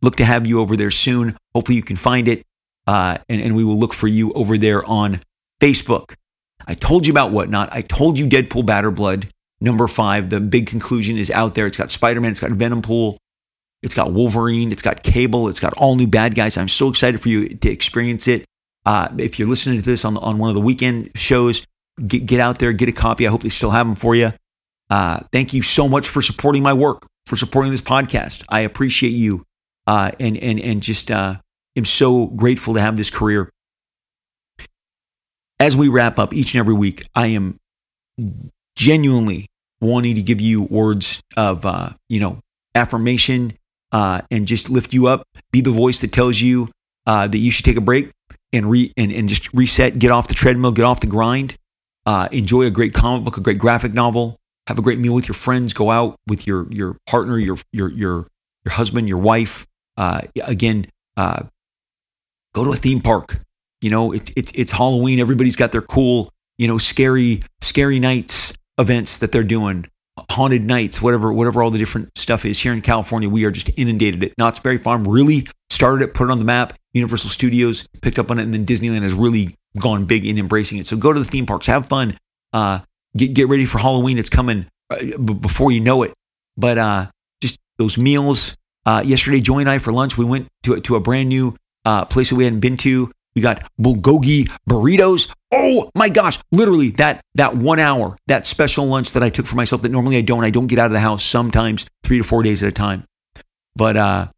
look to have you over there soon. Hopefully, you can find it uh, and, and we will look for you over there on Facebook. I told you about Whatnot. I told you Deadpool Badder Blood number five. The big conclusion is out there. It's got Spider Man, it's got Venompool, it's got Wolverine, it's got Cable, it's got all new bad guys. I'm so excited for you to experience it. Uh, if you're listening to this on, on one of the weekend shows, get, get out there, get a copy. I hope they still have them for you. Uh, thank you so much for supporting my work, for supporting this podcast. I appreciate you. Uh, and, and, and just, uh, am so grateful to have this career. As we wrap up each and every week, I am genuinely wanting to give you words of, uh, you know, affirmation uh, and just lift you up. Be the voice that tells you uh, that you should take a break and re and, and just reset, get off the treadmill, get off the grind. Uh, enjoy a great comic book, a great graphic novel. Have a great meal with your friends. Go out with your your partner, your your your your husband, your wife. Uh, again, uh, Go to a theme park. You know, it's it's it's Halloween. Everybody's got their cool, you know, scary scary nights events that they're doing. Haunted nights, whatever, whatever all the different stuff is here in California. We are just inundated. It Knott's Berry Farm really started it, put it on the map. Universal Studios picked up on it, and then Disneyland has really gone big in embracing it. So go to the theme parks, have fun, uh, get get ready for Halloween. It's coming uh, b- before you know it. But uh, just those meals. Uh, yesterday, Joy and I for lunch, we went to to a brand new uh, place that we hadn't been to. We got bulgogi burritos. Oh my gosh, literally that that one hour, that special lunch that I took for myself that normally I don't. I don't get out of the house sometimes three to four days at a time. But uh,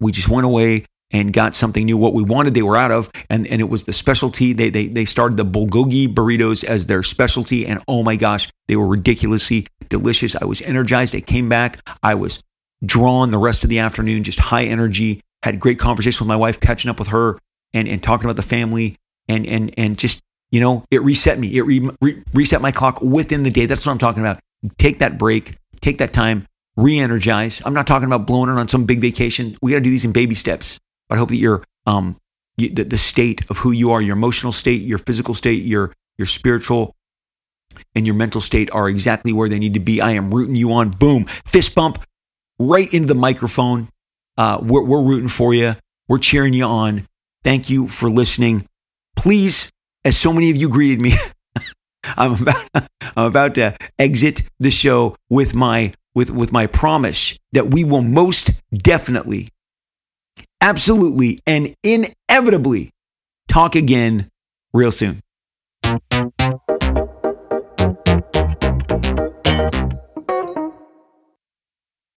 we just went away and got something new. What we wanted, they were out of, and, and it was the specialty. They, they they started the bulgogi burritos as their specialty, and oh my gosh, they were ridiculously delicious. I was energized. I came back. I was drawn the rest of the afternoon, just high energy. Had great conversation with my wife, catching up with her, and and talking about the family, and and and just you know, it reset me. It re, re, reset my clock within the day. That's what I'm talking about. Take that break. Take that time re-energize. I'm not talking about blowing it on some big vacation. We got to do these in baby steps. But I hope that your um you, the, the state of who you are, your emotional state, your physical state, your your spiritual and your mental state are exactly where they need to be. I am rooting you on. Boom, fist bump right into the microphone. Uh, we're, we're rooting for you. We're cheering you on. Thank you for listening. Please, as so many of you greeted me, <laughs> I'm about <laughs> I'm about to exit the show with my with with my promise that we will most definitely absolutely and inevitably talk again real soon.